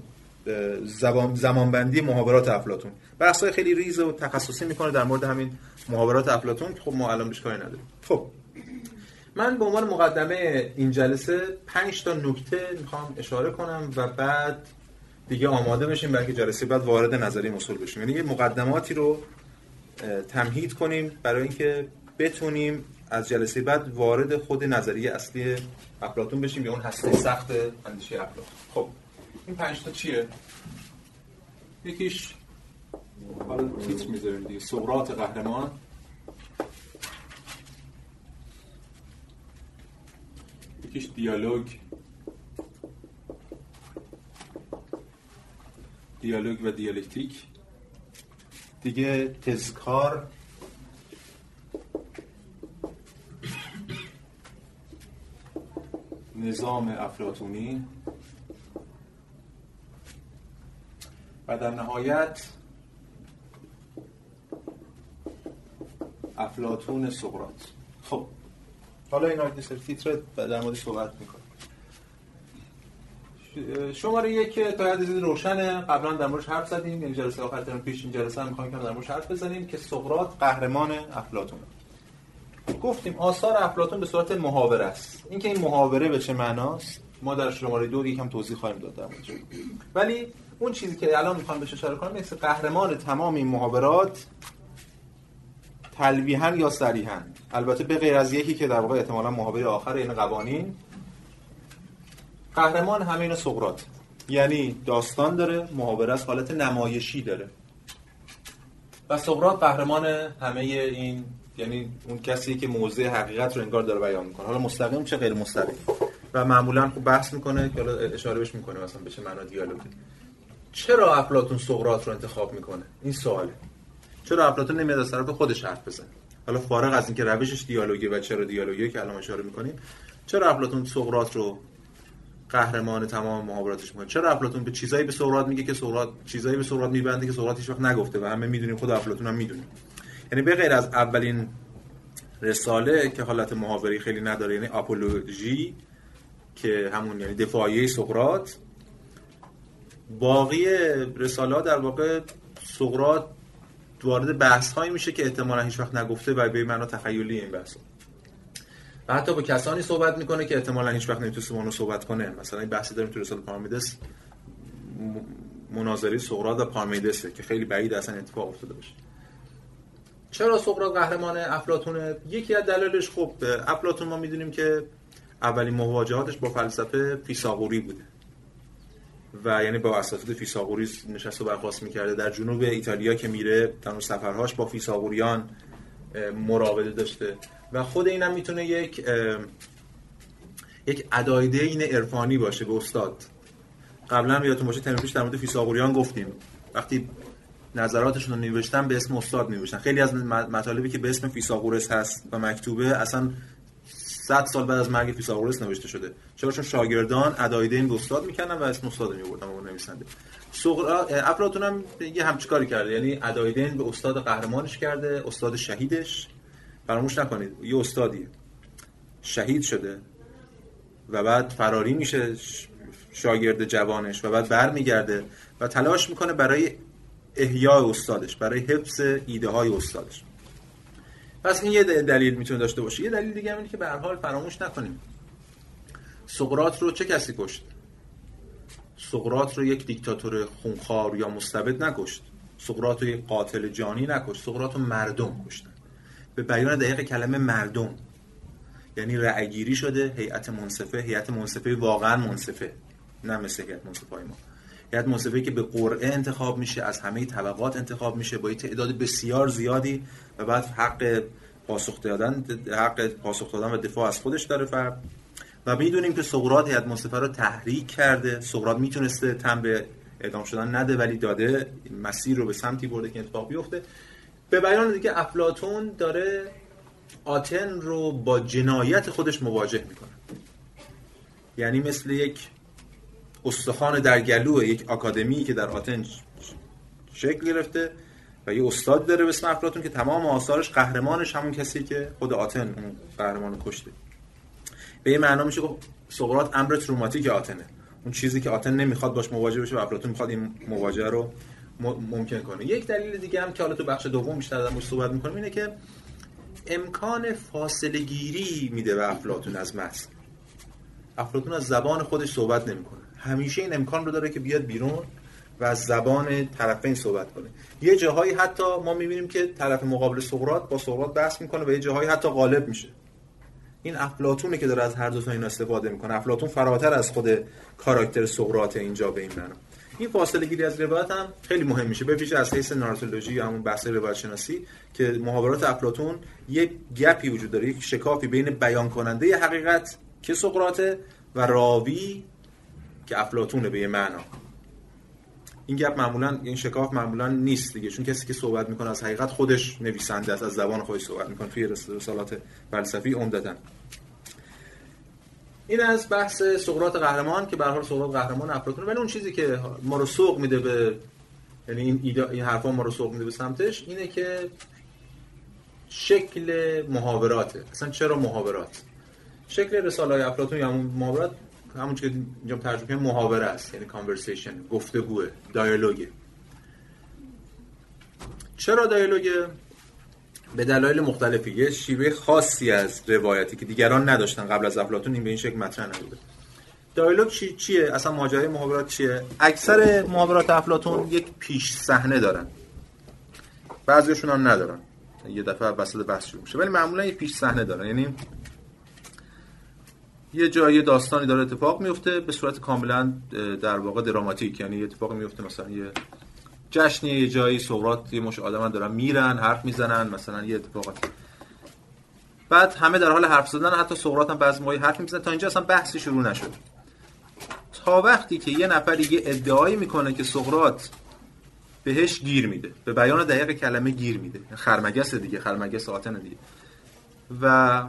زبان زمانبندی محاورات افلاطون. بحث‌های خیلی ریز و تخصصی می‌کنه در مورد همین محاورات افلاطون. خب ما الان بهش کاری نداریم. خب من به عنوان مقدمه این جلسه 5 تا نکته می‌خوام اشاره کنم و بعد دیگه آماده بشیم برای جلسه بعد وارد نظری اصول بشیم. یعنی یه مقدماتی رو تمهید کنیم برای اینکه بتونیم از جلسه بعد وارد خود نظریه اصلی افلاطون بشیم یا اون هسته سخت اندیشه افلاطون. خب این پنج تا چیه؟ یکیش حالا تیتر می‌ذاریم دیگه. سقراط قهرمان. یکیش دیالوگ. دیالوگ و دیالکتیک. دیگه تزکار. نظام افلاتونی و در نهایت افلاتون سقراط. خب حالا این سر تیتر در مورد صحبت می‌کنه شماره یک تا حد روشنه. قبلا در موردش حرف زدیم. یعنی جلسه آخر ترم پیش این جلسه هم که در موردش حرف بزنیم که سقراط قهرمان افلاطون. گفتیم آثار افلاطون به صورت محاوره است. اینکه این محاوره به چه معناست ما در شماره دو یکم توضیح خواهیم داد در ولی اون چیزی که الان می‌خوام بهش اشاره کنم مثل قهرمان تمام این محاورات تلویحا یا صریحا. البته به غیر از یکی که در واقع احتمالا محاوره آخر این قوانین. قهرمان همین سقراط. یعنی داستان داره محاوره از حالت نمایشی داره. و سقراط قهرمان همه این یعنی اون کسی که موضع حقیقت رو انگار داره بیان می‌کنه. حالا مستقیم چه غیر مستقیم؟ و معمولا خب بحث می‌کنه که حالا اشاره بهش می‌کنه مثلا بشه معنا دیالوگ چرا افلاطون سقراط رو انتخاب می‌کنه؟ این سواله. چرا افلاطون نمیاد از طرف خودش حرف بزنه؟ حالا فارغ از اینکه روشش دیالوگی و چرا دیالوگی که الان اشاره می‌کنیم چرا افلاطون سقراط رو قهرمان تمام محاوراتش می‌کنه؟ چرا افلاطون به چیزایی به سقراط میگه که سقراط چیزایی به سقراط میبنده که سقراط هیچ وقت نگفته و همه می‌دونیم خود افلاطون هم می‌دونیم یعنی به غیر از اولین رساله که حالت محاوری خیلی نداره یعنی آپولوژی که همون یعنی دفاعیه سقراط باقی رساله در واقع سقراط وارد بحث هایی میشه که احتمالا هیچ وقت نگفته و به معنا تخیلی این بحث. و حتی با کسانی صحبت می‌کنه که احتمالا هیچ وقت نمی‌تونه با صحبت کنه. مثلا این بحثی داریم تو رساله پارمیدس. مناظری سقراط و پارمیدسه که خیلی بعید اصلا اتفاق افتاده باشه. چرا سقراط قهرمان افلاطونه؟ یکی از دلایلش خب افلاطون ما می‌دونیم که اولین مواجهاتش با فلسفه فیثاغوری بوده. و یعنی با اساتید فیثاغوری نشست و برخواست می‌کرده. در جنوب ایتالیا که میره در سفرهاش با فیثاغوریان مراوده داشته. و خود اینم می‌تونه یک یک ادایده این عرفانی باشه به استاد. قبلا یادتون باشه ترم پیش در مورد فیثاغوریان گفتیم. وقتی نظراتشون رو نوشتن به اسم استاد نوشتن خیلی از مطالبی که به اسم فیثاغورس هست و مکتوبه اصلا 100 سال بعد از مرگ فیثاغورس نوشته شده. چرا؟ چون شاگردان ادایده این استاد می‌کنن و اسم استاد میبردن اون نویسنده. افلاطون هم یه همچی کاری کرده. یعنی ادایدین به استاد قهرمانش کرده استاد شهیدش. فراموش نکنید یه استادی. شهید شده و بعد فراری میشه شاگرد جوانش و بعد برمیگرده و تلاش می‌کنه برای احیای استادش برای حفظ ایده های استادش. پس این یه دلیل می‌تونه داشته باشه. یه دلیل دیگه اینه که به هر حال فراموش نکنیم. سقراط رو چه کسی کشت؟ سقراط رو یک دیکتاتور خونخوار یا مستبد نکشت. سقراط رو یک قاتل جانی نکشت. سقراط رو مردم کشتن. به بیان دقیق کلمه مردم. یعنی رأیگیری شده هیئت منصفه. هیئت منصفه واقعا منصفه نه مثل هیئت منصفه ما. هیئت منصفه که به قرعه انتخاب میشه از همه طبقات انتخاب میشه با تعداد بسیار زیادی و بعد حق پاسخ دادن حق پاسخ دادن و دفاع از خودش داره فرد. و می‌دونیم که سقراط هیئت منصفه رو تحریک کرده. سقراط می‌تونسته تن به اعدام شدن نده ولی داده مسیر رو به سمتی برده که اتفاق بیفته. به بیان دیگه افلاتون داره آتن رو با جنایت خودش مواجه می‌کنه. یعنی مثل یک استخوان در گلو یک آکادمی که در آتن شکل گرفته و یه استاد داره به اسم افلاطون که تمام آثارش قهرمانش همون کسی که خود آتن اون قهرمان کشته. به یه معنا میشه سقراط امر تروماتیک آتنه. اون چیزی که آتن نمی‌خواد باش مواجه بشه و افلاطون می‌خواد این مواجهه رو ممکن کنه. یک دلیل دیگه هم که حالا تو بخش دوم بیشتر در صحبت می‌کنیم اینه که امکان فاصله گیری میده به افلاطون از متن. افلاطون از زبان خودش صحبت نمی‌کنه. همیشه این امکان رو داره که بیاد بیرون و از زبان طرفین صحبت کنه. یه جاهایی حتی ما می‌بینیم که طرف مقابل سقراط با سقراط بحث می‌کنه و یه جاهایی حتی غالب میشه. این افلاطونه که داره از هر دو تا اینا استفاده می‌کنه. افلاطون فراتر از خود کاراکتر سقراط اینجا به این معنا. این فاصله گیری از روایت هم خیلی مهم میشه. به از حیث نارتولوژی یا همون بحث روایت شناسی که محاورات افلاطون یک گپی وجود داره یک شکافی بین بیان کننده حقیقت که سقراطه و راوی که افلاطونه به یه معنا. این گپ معمولا این شکاف معمولا نیست دیگه چون کسی که صحبت می‌کنه از حقیقت خودش نویسنده است از زبان خودش صحبت می‌کنه توی رسالات فلسفی عمدتا این از بحث سقراط قهرمان که به حال سقراط قهرمان افلاطون ولی اون چیزی که ما رو سوق میده به یعنی این ایده این حرفا ما رو سوق میده به سمتش اینه که شکل محاوراته اصلا چرا محاورات؟ شکل رساله افلاطون یا محاورات همون که اینجا ترجمه کنیم محاوره است. یعنی کانورسیشن گفتگوه دیالوگه چرا دیالوگه به دلایل مختلفی. یه شیوه خاصی از روایتی که دیگران نداشتن قبل از افلاطون این به این شکل مطرح نبوده. دیالوگ چی چیه؟ اصلا ماجرای محاورات چیه؟ اکثر محاورات افلاطون یک پیش صحنه دارن. بعضیشون هم ندارن. یه دفعه وسط بحث شروع میشه. ولی معمولا یه پیش صحنه دارن. یعنی یه جایی داستانی داره اتفاق میفته به صورت کاملا در واقع دراماتیک. یعنی اتفاقی میفته مثلا یه جشنی یه جایی سقراط یه مش آدم دارن میرن حرف می‌زنن مثلا یه اتفاقات بعد همه در حال حرف زدن حتی سقراط هم بعضی موقع حرف می‌زنن تا اینجا اصلا بحثی شروع نشد. تا وقتی که یه نفر یه ادعایی می‌کنه که سقراط بهش گیر میده به بیان دقیق کلمه گیر میده. خرمگس دیگه خرمگس آتن دیگه. و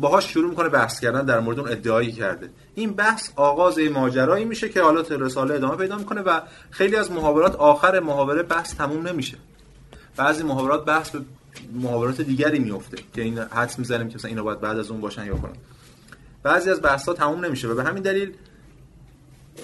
باهاش شروع می‌کنه بحث کردن در مورد اون ادعایی کرده. این بحث آغاز ماجرایی میشه که حالا رساله ادامه پیدا می‌کنه و خیلی از محاورات آخر محاوره بحث تموم نمیشه. بعضی محاورات بحث به محاورات دیگری میفته که این حدس می‌زنیم که مثلا اینا باید بعد از اون باشن یا کنن. بعضی از بحث ها تموم نمیشه و به همین دلیل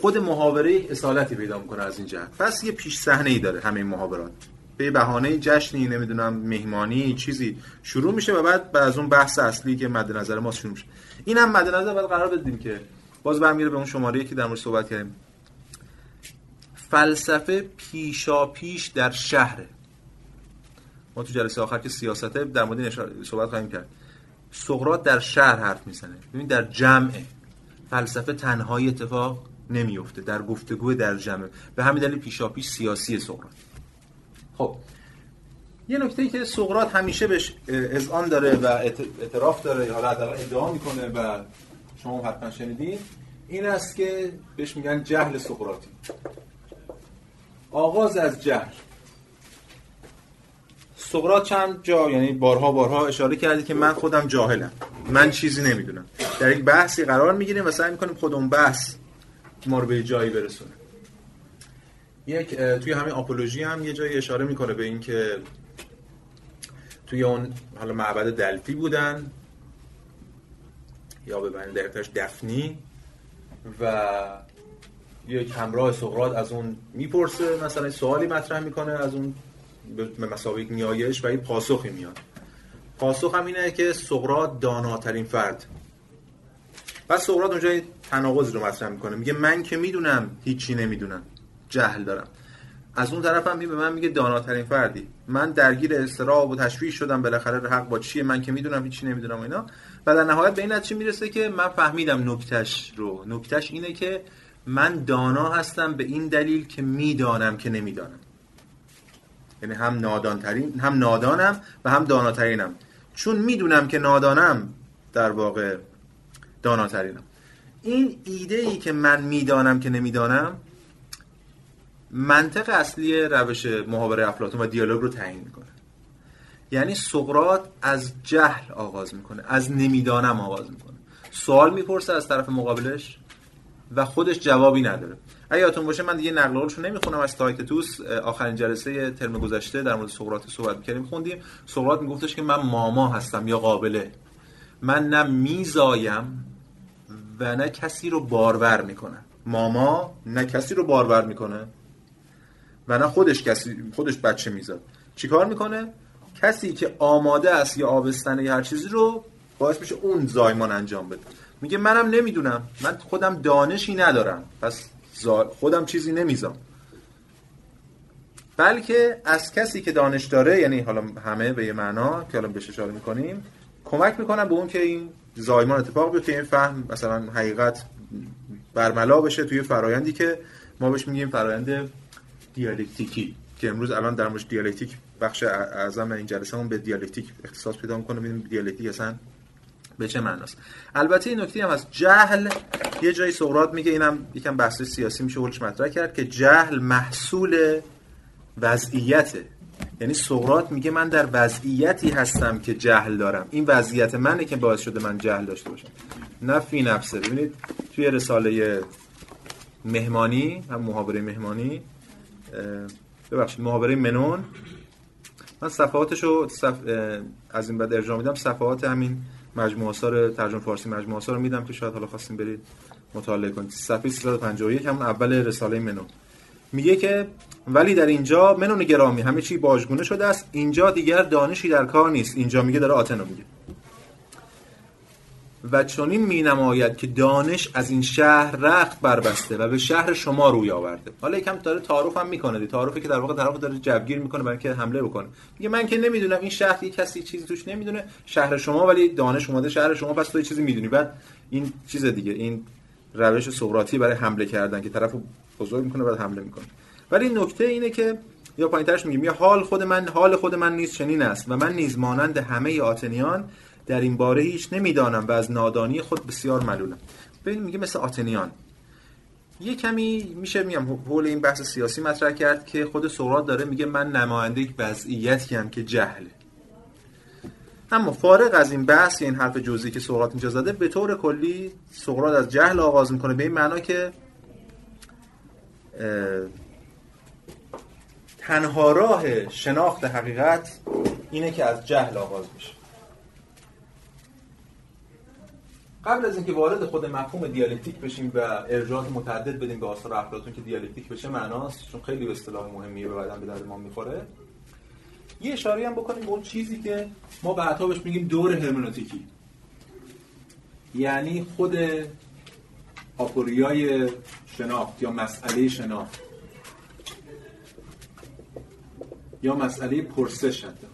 خود محاوره اصالتی پیدا می‌کنه از این جهت. پس یه پیش صحنه ای داره همه محاورات. به بهانه جشنی نمی‌دونم مهمانی چیزی شروع میشه و بعد بعد از اون بحث اصلی که مد نظر ما شروع میشه. اینم مد نظر باید قرار بدیم که باز برمیگره به اون شماره که در مورد صحبت کردیم. فلسفه پیشا پیش در شهره. ما تو جلسه آخر که سیاسته در مورد صحبت خواهیم کرد. سقراط در شهر حرف می‌زنه. ببین در جمعه فلسفه تنهایی اتفاق نمیفته در گفتگو در جمع. به همین دلیل پیشا پیش سیاسی سقراط. خب. یه نکته ای که سقراط همیشه بهش اذعان داره و اعتراف داره یا حالا ادعا می‌کنه و شما حتما شنیدین. این است که بهش میگن جهل سقراطی. آغاز از جهل. سقراط چند جا یعنی بارها بارها اشاره کرده که من خودم جاهلم. من چیزی نمی‌دونم. در یک بحثی قرار می‌گیریم و سعی می‌کنیم خودمون بحث ما رو به جایی برسونه یک توی همین آپولوژی هم یه جایی اشاره می‌کنه به اینکه توی اون حالا معبد دلفی بودن یا به معنی دقیقش دفنی و یک همراه سقراط از اون می‌پرسه مثلا سوالی مطرح می‌کنه از اون به مسابقه نیایش و این پاسخی میاد. پاسخ هم اینه که سقراط داناترین فرد. و سقراط اونجا تناقض رو مطرح می‌کنه. میگه من که می‌دونم هیچی نمی‌دونم. جهل دارم. از اون طرف هم به من میگه داناترین فردی. من درگیر استراب و تشویش شدم بالاخره حق با چیه؟ من که می‌دونم هیچی نمی‌دونم اینا. و در نهایت به این نتیجه می‌رسه که من فهمیدم نکتش رو. نکتش اینه که من دانا هستم به این دلیل که می‌دانم که نمی‌دانم. یعنی هم نادانترین هم نادانم و هم داناترینم. چون می‌دونم که نادانم در واقع داناترینم. این ایده ای که من می‌دانم که نمی‌دانم منطق اصلی روش محاوره افلاطون و دیالوگ رو تعیین می‌کنه. یعنی سقراط از جهل آغاز می‌کنه از نمی‌دانم آغاز می‌کنه. سوال می‌پرسه از طرف مقابلش و خودش جوابی نداره. اگه یادتون باشه من دیگه نقل قولشو نمی‌خونم از تایتتوس آخرین جلسه ترم گذشته در مورد سقراط صحبت کردیم خوندیم. سقراط میگفتش که من ماما هستم یا قابله. من نه میزایم و نه کسی رو بارور می‌کنه. ماما نه کسی رو بارور می‌کنه. و نه خودش کسی خودش بچه میزاد چیکار می‌کنه؟ کسی که آماده است یا آبستن یا هر چیزی رو باعث میشه اون زایمان انجام بده. میگه منم نمی‌دونم. من خودم دانشی ندارم. پس خودم چیزی نمیزام بلکه از کسی که دانش داره یعنی حالا همه به یه معنا که حالا بهش اشاره می‌کنیم کمک می‌کنم به اون که این زایمان اتفاق بیفته این فهم مثلا حقیقت برملا بشه توی فرایندی که ما بهش میگیم فرایند دیالکتیکی که امروز الان در مورد دیالکتیک بخش اعظم این جلسه به دیالکتیک اختصاص پیدا می‌کنه. ببینیم دیالکتیک اصلا به چه معناست. البته این نکته هم از جهل یه جایی سقراط میگه. اینم یکم بحث سیاسی میشه ولش مطرح کرد که جهل محصول وضعیته یعنی سقراط میگه من در وضعیتی هستم که جهل دارم. این وضعیت منه که باعث شده من جهل داشته باشم. نه فی نفسه. ببینید توی رساله مهمانی هم محاوره مهمانی ببخشید محاوره منون. من صفحاتشو صف... از این بعد ارجاع میدم. صفحات همین مجموعه آثار ترجمه فارسی مجموعه آثار رو میدم که شاید حالا خواستیم برید مطالعه کنید. صفحه 351 همون اول رساله منون. میگه که ولی در اینجا منون گرامی همه چی باجگونه شده است. اینجا دیگر دانشی در کار نیست. اینجا میگه داره آتنو میگه. و چنین می نماید که دانش از این شهر رخت بربسته و به شهر شما روی آورده. حالا یکم داره تعارف هم می‌کنه دی تعارفی که در واقع طرف داره جبگیر می‌کنه برای اینکه حمله بکنه. میگه من که نمی‌دونم این شهر یک کسی چیزی توش نمی‌دونه. شهر شما ولی دانش اومده شهر شما پس تو چیزی می‌دونی. بعد این چیز دیگه این روش سقراطی برای حمله کردن که طرفو بزرگ می‌کنه بعد حمله می‌کنه. ولی نکته اینه که یا پایینترش میگه حال خود من حال خود من نیست چنین است و من نیز مانند همه آتنیان در این باره هیچ نمی‌دانم و از نادانی خود بسیار ملولم ببین میگه مثل آتنیان. یه کمی میشه میگم حول این بحث سیاسی مطرح کرد که خود سقراط داره میگه من نماینده یک وضعیتی هم که جهله. اما فارغ از این بحث این حرف جزئی که سقراط اینجا زده به طور کلی سقراط از جهل آغاز می‌کنه به این معنا که تنها راه شناخت حقیقت اینه که از جهل آغاز میشه. قبل از اینکه وارد خود مفهوم دیالکتیک بشیم و ارجاعات متعدد بدیم به آثار افلاطون که دیالکتیک بشه معناست چون خیلی به اصطلاح مهمیه به بعدم به درد ما می‌خوره. یه اشاره هم بکنیم به اون چیزی که ما بعدها بهش میگیم دور هرمنوتیکی. یعنی خود آپوریای شناخت یا مسئله شناخت. یا مسئله پرسش حتی.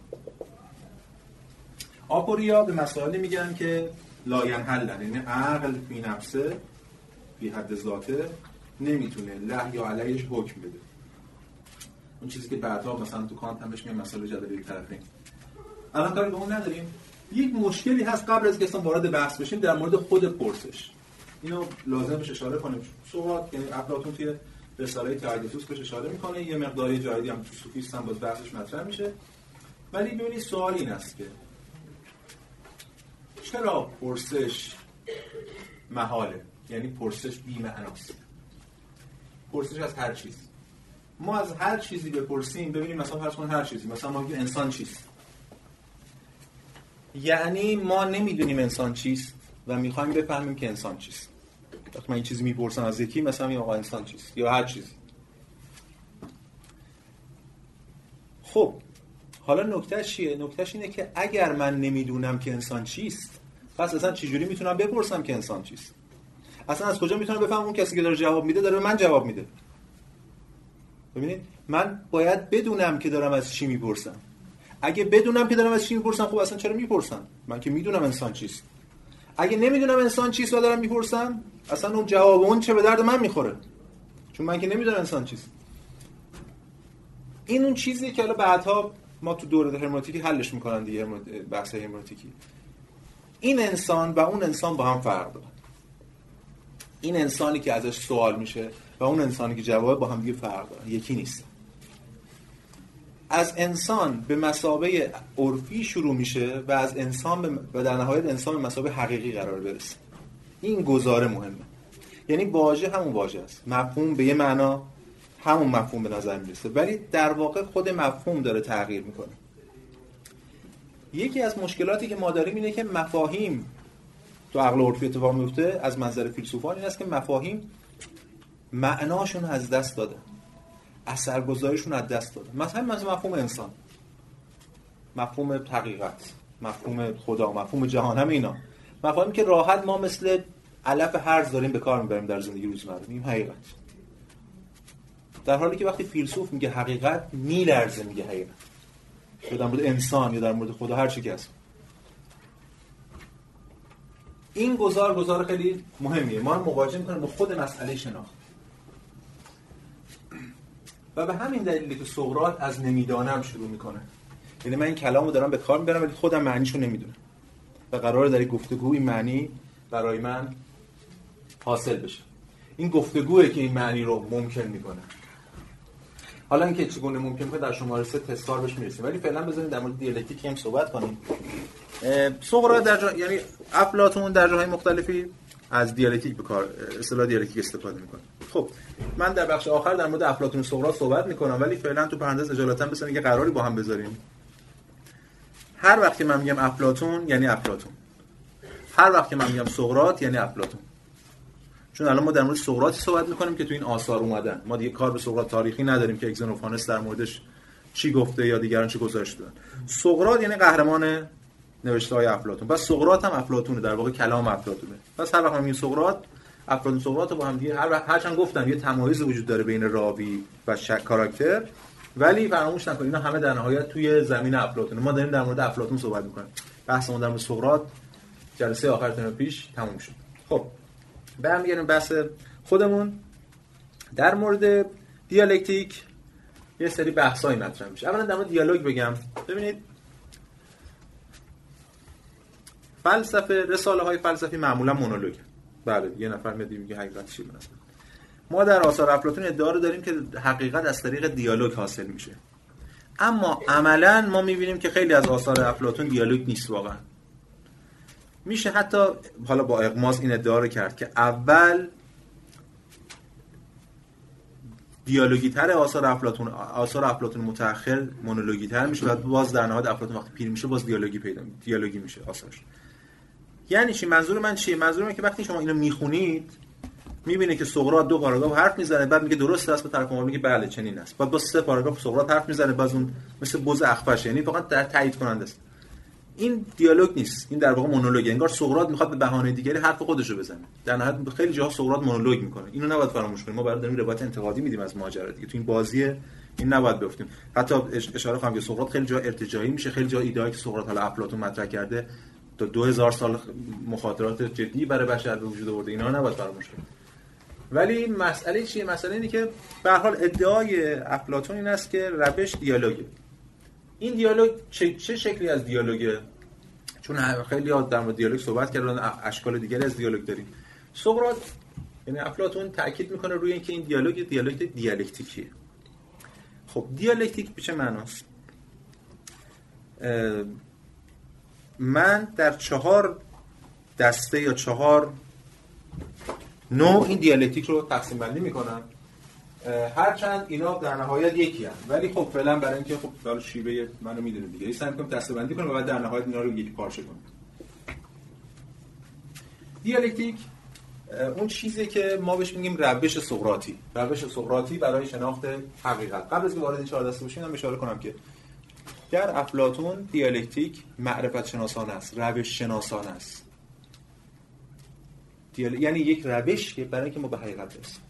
آپوریا به مسائلی میگن که لاینحل یعنی عقل فی نفسه فی حد ذاته نمی‌تونه له یا علیش حکم بده. اون چیزی که بعدها مثلا تو کانت هم بهش میگن مسئله جدلی الطرفین. الان کاری به اون نداریم. یک مشکلی هست قبل از که اصلا وارد بحث بشیم در مورد خود پرسش. اینو لازم بهش اشاره کنیم. صحبت یعنی افلاطون توی رساله تایدوس بهش اشاره می‌کنه. یه مقداری جایدی هم تو سوفیست هم باز بحثش مطرح میشه. ولی ببینید سوال این است که چرا پرسش محاله؟ یعنی پرسش بی معناست پرسش از هر چیز. ما از هر چیزی بپرسیم ببینیم مثلا فرض کن هر چیزی مثلا ما انسان چیست؟ یعنی ما نمی‌دونیم انسان چیست و می‌خوایم بفهمیم که انسان چیست. وقتی من این چیزی می‌پرسم از یکی مثلا میگم آقا انسان چیست یا هر چیزی. خب حالا نکتهش چیه؟ نکتهش اینه که اگر من نمی‌دونم که انسان چیست پس اصلا چجوری می‌تونم بپرسم که انسان چیست؟ اصلا از کجا می‌تونم بفهمم اون کسی که داره جواب میده؟ داره به من جواب میده. ببینید من باید بدونم که دارم از چی می‌پرسم. اگه بدونم که دارم از چی می‌پرسم خب اصلا چرا می‌پرسم؟ من که می‌دونم انسان چیست. اگه نمی‌دونم انسان چیست و دارم می‌پرسم اصلا اون جواب اون چه به درد من می‌خوره. چون من که نمی‌دونم انسان چیست. این اون چیزی که حالا بعدها ما تو دوره هرمنوتیکی حلش می‌کنن دیگه بحث هرمنوتیکی این انسان و اون انسان با هم فرق دارن. این انسانی که ازش سوال میشه و اون انسانی که جواب با هم دیگه فرق دارن. یکی نیست. از انسان به مسابه عرفی شروع میشه و از انسان به و در نهایت انسان به مسابه حقیقی قرار برسه. این گزاره مهمه. یعنی واژه همون واژه است. مفهوم به یه معنا همون مفهوم به نظر می‌رسه. ولی در واقع خود مفهوم داره تغییر می‌کنه. یکی از مشکلاتی که ما داریم اینه که مفاهیم تو عقل عرفی اتفاق میفته از منظر فیلسوفان این است که مفاهیم معناشون از دست داده. اثرگذاریشون از دست داده. مثلا مثلا مفهوم انسان. مفهوم حقیقت مفهوم خدا مفهوم جهان همه اینا. مفاهیمی که راحت ما مثل علف هرز داریم به کار می‌بریم در زندگی روزمره. این حقیقت. در حالی که وقتی فیلسوف میگه حقیقت میلرزه میگه حقیقت. یا در مورد انسان یا در مورد خدا هر چی که هست. این گزار گزار خیلی مهمیه. ما رو مواجه می‌کنه با خود مسئله شناخت. و به همین دلیلی که سقراط از نمی‌دانم شروع می‌کنه. یعنی من این کلامو دارم به کار می‌برم ولی خودم معنیشو نمی‌دونم. و قرار در گفتگو این معنی برای من حاصل بشه. این گفتگوه که این معنی رو ممکن می‌کنه. حالا اینکه چگونه ممکن می‌کنه در شماره سه تستار بهش می‌رسیم. ولی فعلا بذاریم در مورد دیالکتیک هم صحبت کنیم. سقراط در جا... یعنی افلاطون در جاهای مختلفی از دیالکتیک به کار اصطلاح دیالکتیک استفاده می‌کنه. خب من در بخش آخر در مورد افلاطون و سقراط صحبت می‌کنم ولی فعلا تو پرانتز اجالتا بسن یه قراری با هم بذاریم. هر وقت که من میگم افلاطون یعنی افلاطون هر وقت که من میگم سقراط یعنی افلاطون چون الان ما در مورد سقراط صحبت می‌کنیم که تو این آثار اومدن. ما دیگه کار به سقراط تاریخی نداریم که اگزنوفانس در موردش چی گفته یا دیگران چی گذاشته دادن. سقراط یعنی قهرمان نوشته های افلاطون. پس سقراط هم افلاطونه در واقع کلام افلاطونه. پس هر وقت میگیم سقراط افلاطون سقراط با هم دیگه هر هرچند گفتم یه تمایز وجود داره بین راوی و شک کاراکتر ولی فراموش نکنید اینا همه در نهایت توی زمین افلاطون ما داریم در مورد افلاطون صحبت می‌کنیم. بحثمون در مورد سقراط جلسه آخر ترم پیش تموم شد. خب. برمیگردیم بحث خودمون. در مورد دیالکتیک یه سری بحثایی مطرح میشه. اولا در مورد دیالوگ بگم. ببینید فلسفه رساله های فلسفی معمولا مونولوگ. بله یه نفر میاد میگه حقیقت چی ما در آثار افلاطون ادعا رو داریم که حقیقت از طریق دیالوگ حاصل میشه. اما عملا ما می‌بینیم که خیلی از آثار افلاطون دیالوگ نیست واقعا. میشه حتی حالا با اقماز این ادعا رو کرد که اول دیالوگی تر آثار افلاطون آثار افلاطون متأخر مونولوگی تر میشه و باز در نهایت افلاطون وقتی پیر میشه باز دیالوگی پیدا دیالوگی میشه آثارش. یعنی چی؟ منظور من چیه؟ منظور من که وقتی شما اینو می‌خونید می‌بینه که سقراط دو پاراگراف حرف می‌زنه بعد میگه درست است به طرف میگه بله چنین است. بعد با سه پاراگراف سقراط حرف می‌زنه بعد اون مثل بوز اخفش. یعنی فقط در تایید کننده است. این دیالوگ نیست. این در واقع مونولوگ. انگار سقراط می‌خواد به بهانه دیگری حرف خودش رو بزنه. در نهایت خیلی جاها سقراط مونولوگ می‌کنه. اینو نباید فراموش کنیم. ما برای داریم روایت انتقادی میدیم از ماجرا دیگه. تو این بازی این نباید بیفتیم. حتی اشاره کنم که سقراط خیلی جا ارتجاعی میشه. خیلی جا ایده که سقراط حالا افلاطون مطرح کرده تا 2000 سال مخاطرات جدی برای بشر به وجود آورده. اینا نباید فراموش کنیم. ولی مسئله چیه؟ مسئله اینه که به حال ادعای افلاطون این است که روش دیالوگه. این دیالوگ چه, چه شکلی از دیالوگه؟ چون خیلی در مورد دیالوگ صحبت کردن اشکال دیگری از دیالوگ داریم. سقراط یعنی افلاطون تاکید می‌کنه روی اینکه این دیالوگ دیالوگ دیالکتیکیه خب دیالکتیک به چه معناست؟ من در چهار دسته یا چهار نوع این دیالکتیک رو تقسیم بندی می‌کنم. هرچند اینا در نهایت یکی هم. ولی خب فعلا برای اینکه خب حالا شیوه منو می‌دونه دیگه. این سعی می‌کنم بندی کنم و بعد در نهایت اینا رو یکی پارچه کنم. دیالکتیک اون چیزی که ما بهش میگیم روش سقراطی. روش سقراطی برای شناخت حقیقت. قبل از که وارد چهار دسته بشیم اشاره کنم که در افلاطون دیالکتیک معرفت شناسان است. روش شناسان است یعنی یک روش که برای اینکه ما به حقیقت برسیم.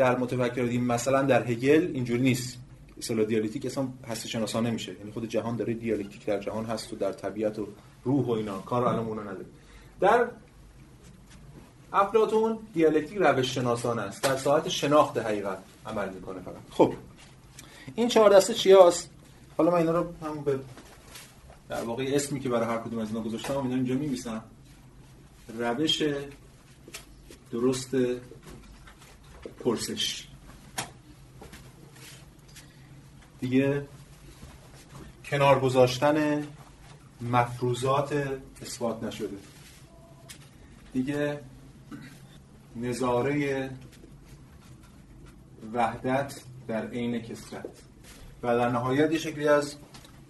در متفکر مثلا در هگل اینجوری نیست. اصطلاح دیالکتیک اصلا هستی شناسانه میشه. یعنی خود جهان داره دیالکتیک در جهان هست و در طبیعت و روح و اینا. کار الان اونو نداره. در افلاطون دیالکتیک روش شناسانه است. در ساعت شناخت حقیقت عمل می‌کنه فقط. خب این چهار دسته چی هست؟ حالا من اینا رو هم به در واقع اسمی که برای هر کدوم از اینا گذاشتم اینا اینجا میمیسم روش درست پرسش. دیگه کنار گذاشتن مفروضات اثبات نشده. دیگه نظاره وحدت در عین کسرت و در نهایت شکلی از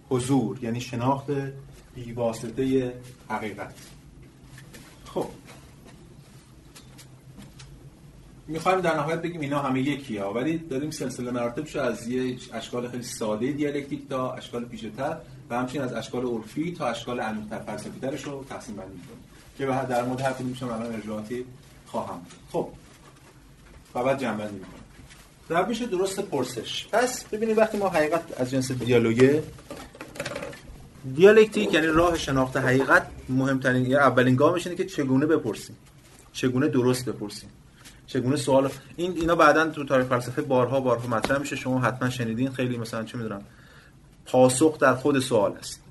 حضور یعنی شناخت بیواسطه حقیقت. خب می‌خوایم در نهایت بگیم اینا همه یکی ها ولی داریم سلسله مراتبش از یه اشکال خیلی ساده دیالکتیک تا اشکال پیچیده‌تر و همچنین از اشکال عرفی تا اشکال عمیق‌تر فلسفی‌ترش رو تقسیم بندی می‌کنیم که در مورد هر کدومش الان ارجاعاتی خواهم خب. و بعد جنبه می‌کنیم. روش درست پرسش. پس ببینید وقتی ما حقیقت از جنس دیالوگه دیالکتیک یعنی راه شناخت حقیقت مهمترین یا اولین گامش اینه که چگونه بپرسیم. چگونه درست بپرسیم. چگونه سوال این اینا بعدا تو تاریخ فلسفه بارها بارها مطرح میشه. شما حتما شنیدین. خیلی مثلا چه می‌دونم پاسخ در خود سوال است.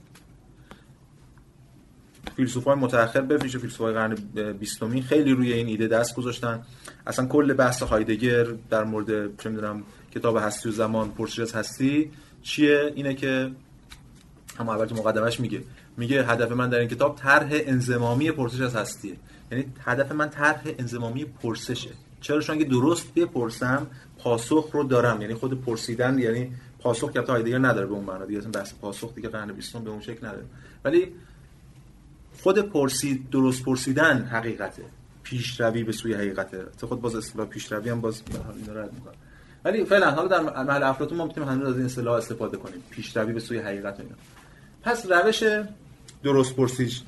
فیلسوفای متأخر ویژه فیلسوفای قرن بیستمی خیلی روی این ایده دست گذاشتن. اصلا کل بحث هایدگر در مورد چه می‌دونم کتاب هستی و زمان پرسش هستی چیه؟ اینه که هم اول مقدمش میگه. میگه هدف من در این کتاب طرح انزمامی پرسش از هستیه. یعنی هدف من طرح انزمامی پرسشه. چرا چون اگه درست بپرسم پاسخ رو دارم. یعنی خود پرسیدن یعنی پاسخ که هایدگر نداره به اون معنا. دیگه بحث پاسخ دیگه قرن 20 به اون شکل نداره. ولی خود پرسید درست پرسیدن حقیقته. پیشروی به سوی حقیقته. تو خود باز اصطلاح پیشروی هم باز اینا رد می‌کنه. ولی فعلا حالا در محل افلاطون ما می‌تونیم هنوز از این اصطلاح استفاده کنیم. پیشروی به سوی حقیقت اینا. پس روش درست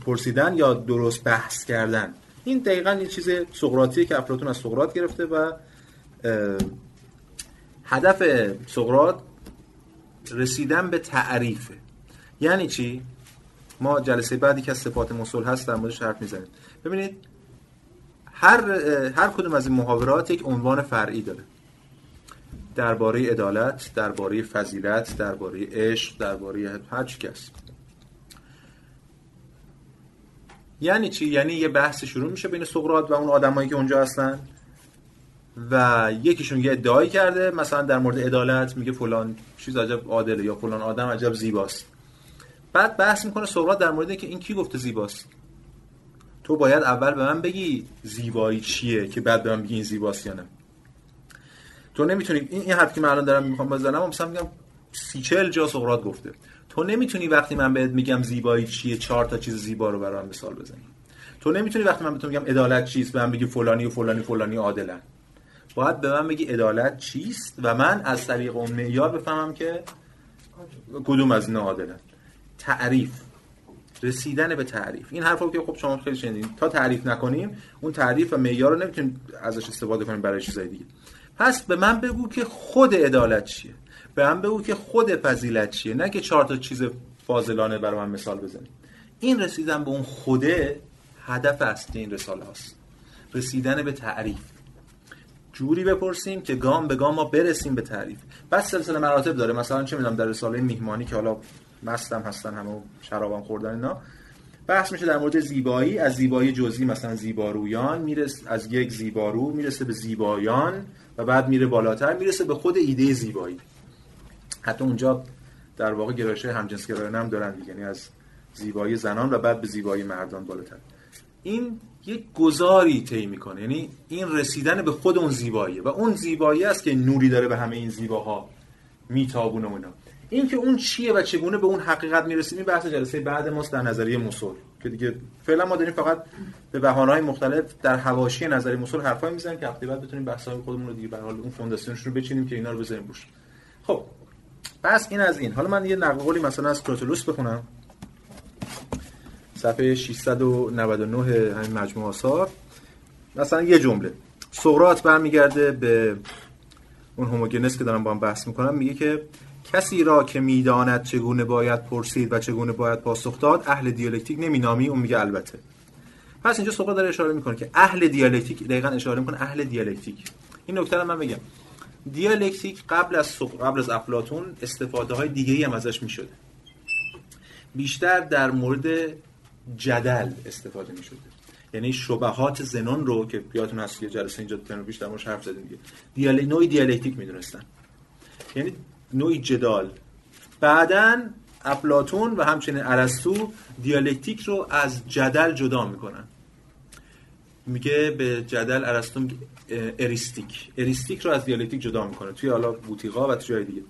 پرسیدن یا درست بحث کردن؟ این دقیقا این چیز سقراطیه که افلاطون از سقراط گرفته و هدف سقراط رسیدن به تعریفه. یعنی چی؟ ما جلسه بعدی که از صفات مسل هست در موردش حرف می‌زنیم. ببینید هر هر کدوم از این محاورات یک عنوان فرعی داره. درباره عدالت درباره فضیلت درباره عشق درباره هر چی کس یعنی چی؟ یعنی یه بحث شروع میشه بین سقراط و اون آدمایی که اونجا هستن و یکیشون یه ادعایی کرده مثلا در مورد عدالت میگه فلان چیز عجب عادله یا فلان آدم عجب زیباست. بعد بحث می‌کنه سقراط در مورد که این کی گفته زیباست. تو باید اول به من بگی زیبایی چیه که بعد به من بگی این زیباست یا نه. تو نمی‌تونی این حرفی که من الان دارم می‌خوام بزنم مثلا میگم سی جا سقراط گفته. تو نمی‌تونی وقتی من بهت میگم زیبایی چیه چهار تا چیز زیبا رو برام مثال بزنی. تو نمی‌تونی وقتی من بهت میگم عدالت چیست به من بگی فلانی و فلانی فلانی عادلن. باید به من بگی عدالت چیست و من از طریق اون معیار بفهمم که کدوم از اینا عادلن. تعریف. رسیدن به تعریف. این حرفا که خب شما خیلی شنیدین. تا تعریف نکنیم اون تعریف و معیار رو نمی‌تونیم ازش استفاده کنیم برای چیزای دیگه. پس به من بگو که خود عدالت چیه. به من بگو که خود فضیلت چیه نه که چهار تا چیز فاضلانه برای من مثال بزنیم این رسیدن به اون خوده هدف اصلی این رساله هاست. رسیدن به تعریف. جوری بپرسیم که گام به گام ما برسیم به تعریف. بس سلسله مراتب داره. مثلا چه می‌دونم در رساله میهمانی که حالا مستم هستن همه شرابم خوردن اینا. بحث میشه در مورد زیبایی. از زیبایی جزئی مثلا زیبارویان می‌رسه از یک زیبارو می‌رسه به زیبایان و بعد میره بالاتر می‌رسه به خود ایده زیبایی. حتی اونجا در واقع گرایش همجنسگرایانه هم دارن یعنی از زیبایی زنان و بعد به زیبایی مردان بالاتر. این یک گذاری طی می‌کنه یعنی این رسیدن به خود اون زیباییه و اون زیبایی است که نوری داره به همه این زیباها میتابونه اونا این که اون چیه و چگونه به اون حقیقت می‌رسیم این بحث جلسه بعد ماست در نظریه مسل که دیگه فعلا ما داریم فقط به بهانه‌های مختلف در حواشی نظریه مسل حرفای می‌زنیم که هفته بعد بتونیم بحث‌های خودمون رو دیگه به حال اون فونداسیونش رو بچینیم که اینا رو بذاریم روش. خب پس این از این. حالا من یه نقل قولی مثلا از کراتولوس بخونم. صفحه 699 همین مجموعه آثار. مثلا یه جمله. سقراط برمیگرده به اون هرموگنس که دارم با هم بحث می‌کنم. میگه که کسی را که می‌داند چگونه باید پرسید و چگونه باید پاسخ داد اهل دیالکتیک نمینامی. اون میگه البته. پس اینجا سقراط داره اشاره می‌کنه که اهل دیالکتیک دقیقا اشاره می‌کنه اهل دیالکتیک. این نکته رو من بگم. دیالکتیک قبل از قبل از افلاطون استفاده های دیگه هم ازش می‌شده. بیشتر در مورد جدل استفاده می‌شده. یعنی شبهات زنون رو که یادتون هست یه جلسه اینجا تنو بیشتر ماش حرف زدیم دیگه. دیال نوعی دیالکتیک می‌دونستن. یعنی نوعی جدال. بعدا افلاطون و همچنین ارسطو دیالکتیک رو از جدل جدا می‌کنن. میگه به جدل ارسطو eristic. eristic رو از دیالکتیک جدا می‌کنه توی حالا بوطیقا و توی دیگه.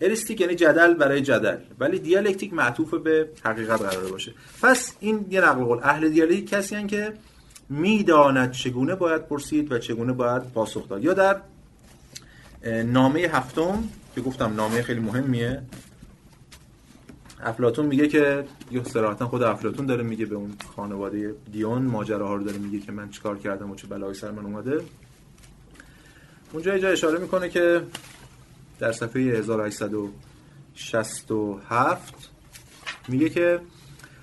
eristic یعنی جدل برای جدل ولی دیالکتیک معطوف به حقیقت قرار باشه. پس این یه نقل قول. اهل دیالکتیک کسی هن که می‌داند چگونه باید پرسید و چگونه باید پاسخ داد. یا در نامه هفتم که گفتم نامه خیلی مهمیه. افلاتون میگه که یه صراحتا خود افلاتون داره میگه به اون خانواده دیون ماجراها رو داره میگه که من چیکار کردم و چه بلایی سر من اومده. اونجا جای اشاره می‌کنه که در صفحه 1867 میگه که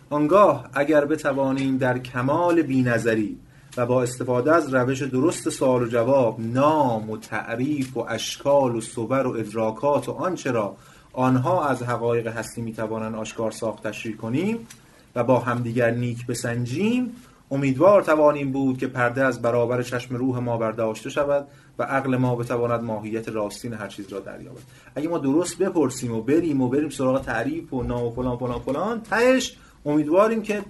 آنگاه اگر بتوانیم در کمال بینظری و با استفاده از روش درست سوال و جواب نام و تعریف و اشکال و صور و ادراکات و آنچه را آنها از حقایق هستی می‌توانند آشکار ساخت تشریح کنیم و با همدیگر نیک بسنجیم امیدوار توانیم بود که پرده از برابر چشم روح ما برداشته شود و عقل ما بتواند ماهیت راستین هر چیز را دریابد. اگه ما درست بپرسیم و بریم و بریم سراغ تعریف و نام و فلان فلان فلان تهش امیدواریم که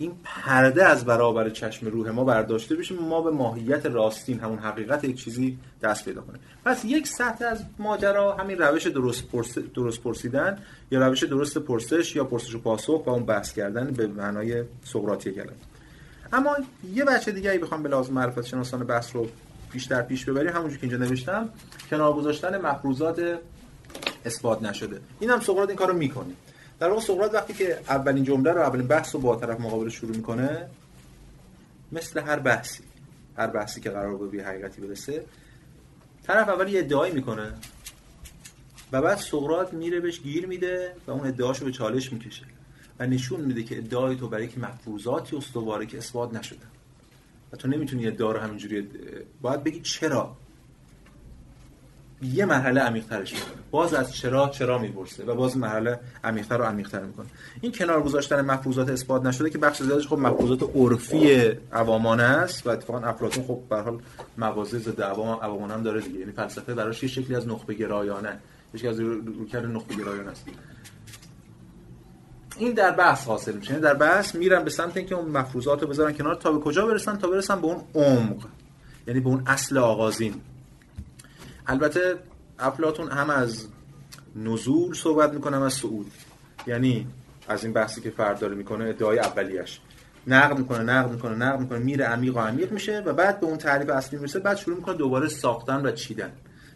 این پرده از برابر چشم روح ما برداشته بشه ما به ماهیت راستین همون حقیقت یک چیزی دست پیدا کنیم. پس یک سطح از ماجرا همین روش درست, پرس... درست پرسیدن یا روش درست پرسش یا پرسش و پاسخ و اون بحث کردن به معنای سقراطی کلمه. اما یه بچه دیگه ای بخوام به لازم معرفت شناسان بحث رو بیشتر پیش ببریم همونجور که اینجا نوشتم کنار گذاشتن مفروضات اثبات نشده. این هم سقراط این کارو می‌کنه. در واقع سقراط وقتی که اولین جمله رو اولین بحث رو با طرف مقابل شروع می‌کنه مثل هر بحثی هر بحثی که قرار به حقیقتی برسه طرف اول یه ادعایی می‌کنه و بعد سقراط میره بهش گیر میده و اون ادعاشو به چالش می‌کشه و نشون میده که ادعای تو برای که مفروضاتی استواره که اثبات نشده. و تو نمی‌تونی ادعا رو همینجوری باید بگی چرا؟ یه مرحله عمیق‌ترش می‌کنه. باز از چرا چرا می‌پرسه و باز مرحله عمیق‌تر و عمیق‌تر می‌کنه. این کنار گذاشتن مفروضات اثبات نشده که بخش زیادش خب مفروضات عرفی عوامانه است و اتفاقا افلاطون خب به حال مغازه ضد عوام عوامانه هم داره دیگه. یعنی فلسفه براش یه شکلی از نخبه گرایانه یکی از روکر نخبه گرایانه است. این در بحث حاصل میشه. یعنی در بحث میرن به سمت اینکه اون مفروضات رو بذارن کنار تا به کجا برسن؟ تا برسن به اون عمق. یعنی به اون اصل آغازین. البته افلاتون هم از نزول صحبت می‌کنه هم از صعود. یعنی از این بحثی که فرد داره می‌کنه ادعای اولیش. نقد می‌کنه نقد می‌کنه نقد می‌کنه میره عمیق و عمیق میشه و بعد به اون تعریف اصلی می‌رسه بعد شروع می‌کنه دوباره ساختن و چیدن.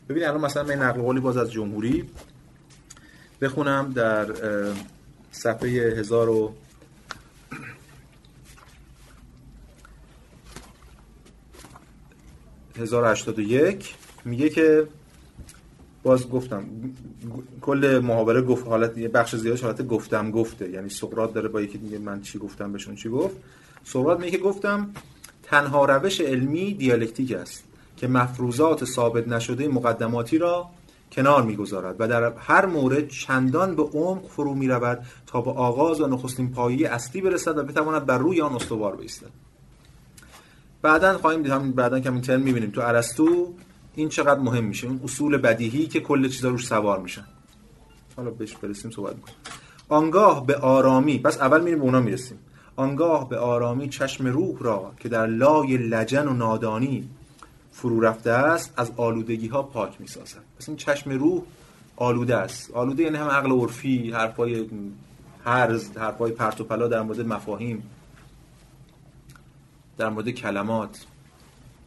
ببینید الان مثلا من نقل قولی باز از جمهوری بخونم در صفحه 1000 و 1081 میگه که باز گفتم کل محاوره گفت حالت یه بخش زیادش حالت گفتم گفته. یعنی سقراط داره با یکی میگه من چی گفتم بهشون چی گفت. سقراط میگه گفتم تنها روش علمی دیالکتیک است که مفروضات ثابت نشده مقدماتی را کنار می‌گذارد و در هر مورد چندان به عمق فرو می‌رود تا به آغاز و نخستین پایه اصلی برسد و بتواند بر روی آن استوار بایستد. بعدا خواهیم دید همین بعدا که همین می‌بینیم تو ارسطو این چقدر مهم میشه این اصول بدیهی که کل چیزا روش سوار میشن. حالا بهش برسیم صحبت می‌کنیم. آنگاه به آرامی پس اول میریم به اونا می‌رسیم. آنگاه به آرامی چشم روح را که در لای لجن و نادانی فرو رفته است از آلودگی ها پاک می‌سازد. این چشم روح آلوده است. آلوده یعنی هم عقل عرفی حرفای هرز حرفای پرت و پلا در مورد مفاهیم در مورد کلمات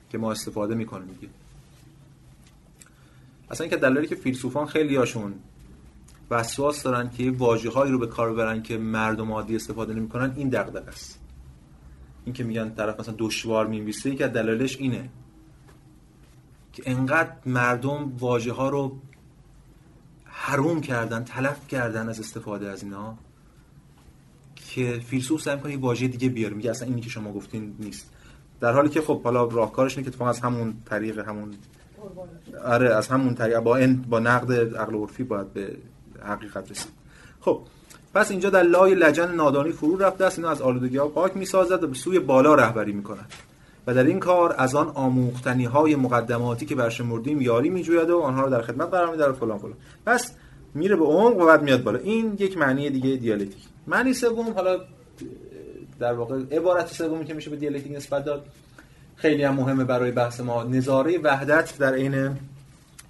که ما استفاده می‌کنیم میگه اصلا اینکه دلالی که فیلسوفان خیلی هاشون وسواس دارن که واژه هایی رو به کار ببرن که مردم عادی استفاده نمی‌کنن این دغدغه است. این که میگن طرف مثلا دشوار می‌نویسه که دلایلش اینه. که انقدر مردم واژه ها رو حروم کردن تلف کردن از استفاده از اینا که فیلسوف سعی می‌کنه یه واژه دیگه بیاره. میگه اصلا اینی که شما گفتین نیست. در حالی که خب حالا راهکارش اینه که از همون طریق همون آره از همون طریق با این با نقد عقل عرفی باید به حقیقت رسید. خب پس اینجا در لای لجن نادانی فرو رفته است. اینو از آلودگی ها پاک می‌سازد و به سوی بالا رهبری می‌کند. و در این کار از آن آموختنی های مقدماتی که برشمردیم یاری میجوید و آنها رو در خدمت قرار میده فلان فلان. پس میره به عمق و بعد میاد بالا. این یک معنی دیگه دیالکتیک. معنی سوم حالا در واقع عبارت سومی که میشه به دیالکتیک نسبت داد خیلی هم مهمه برای بحث ما نظاره وحدت در عین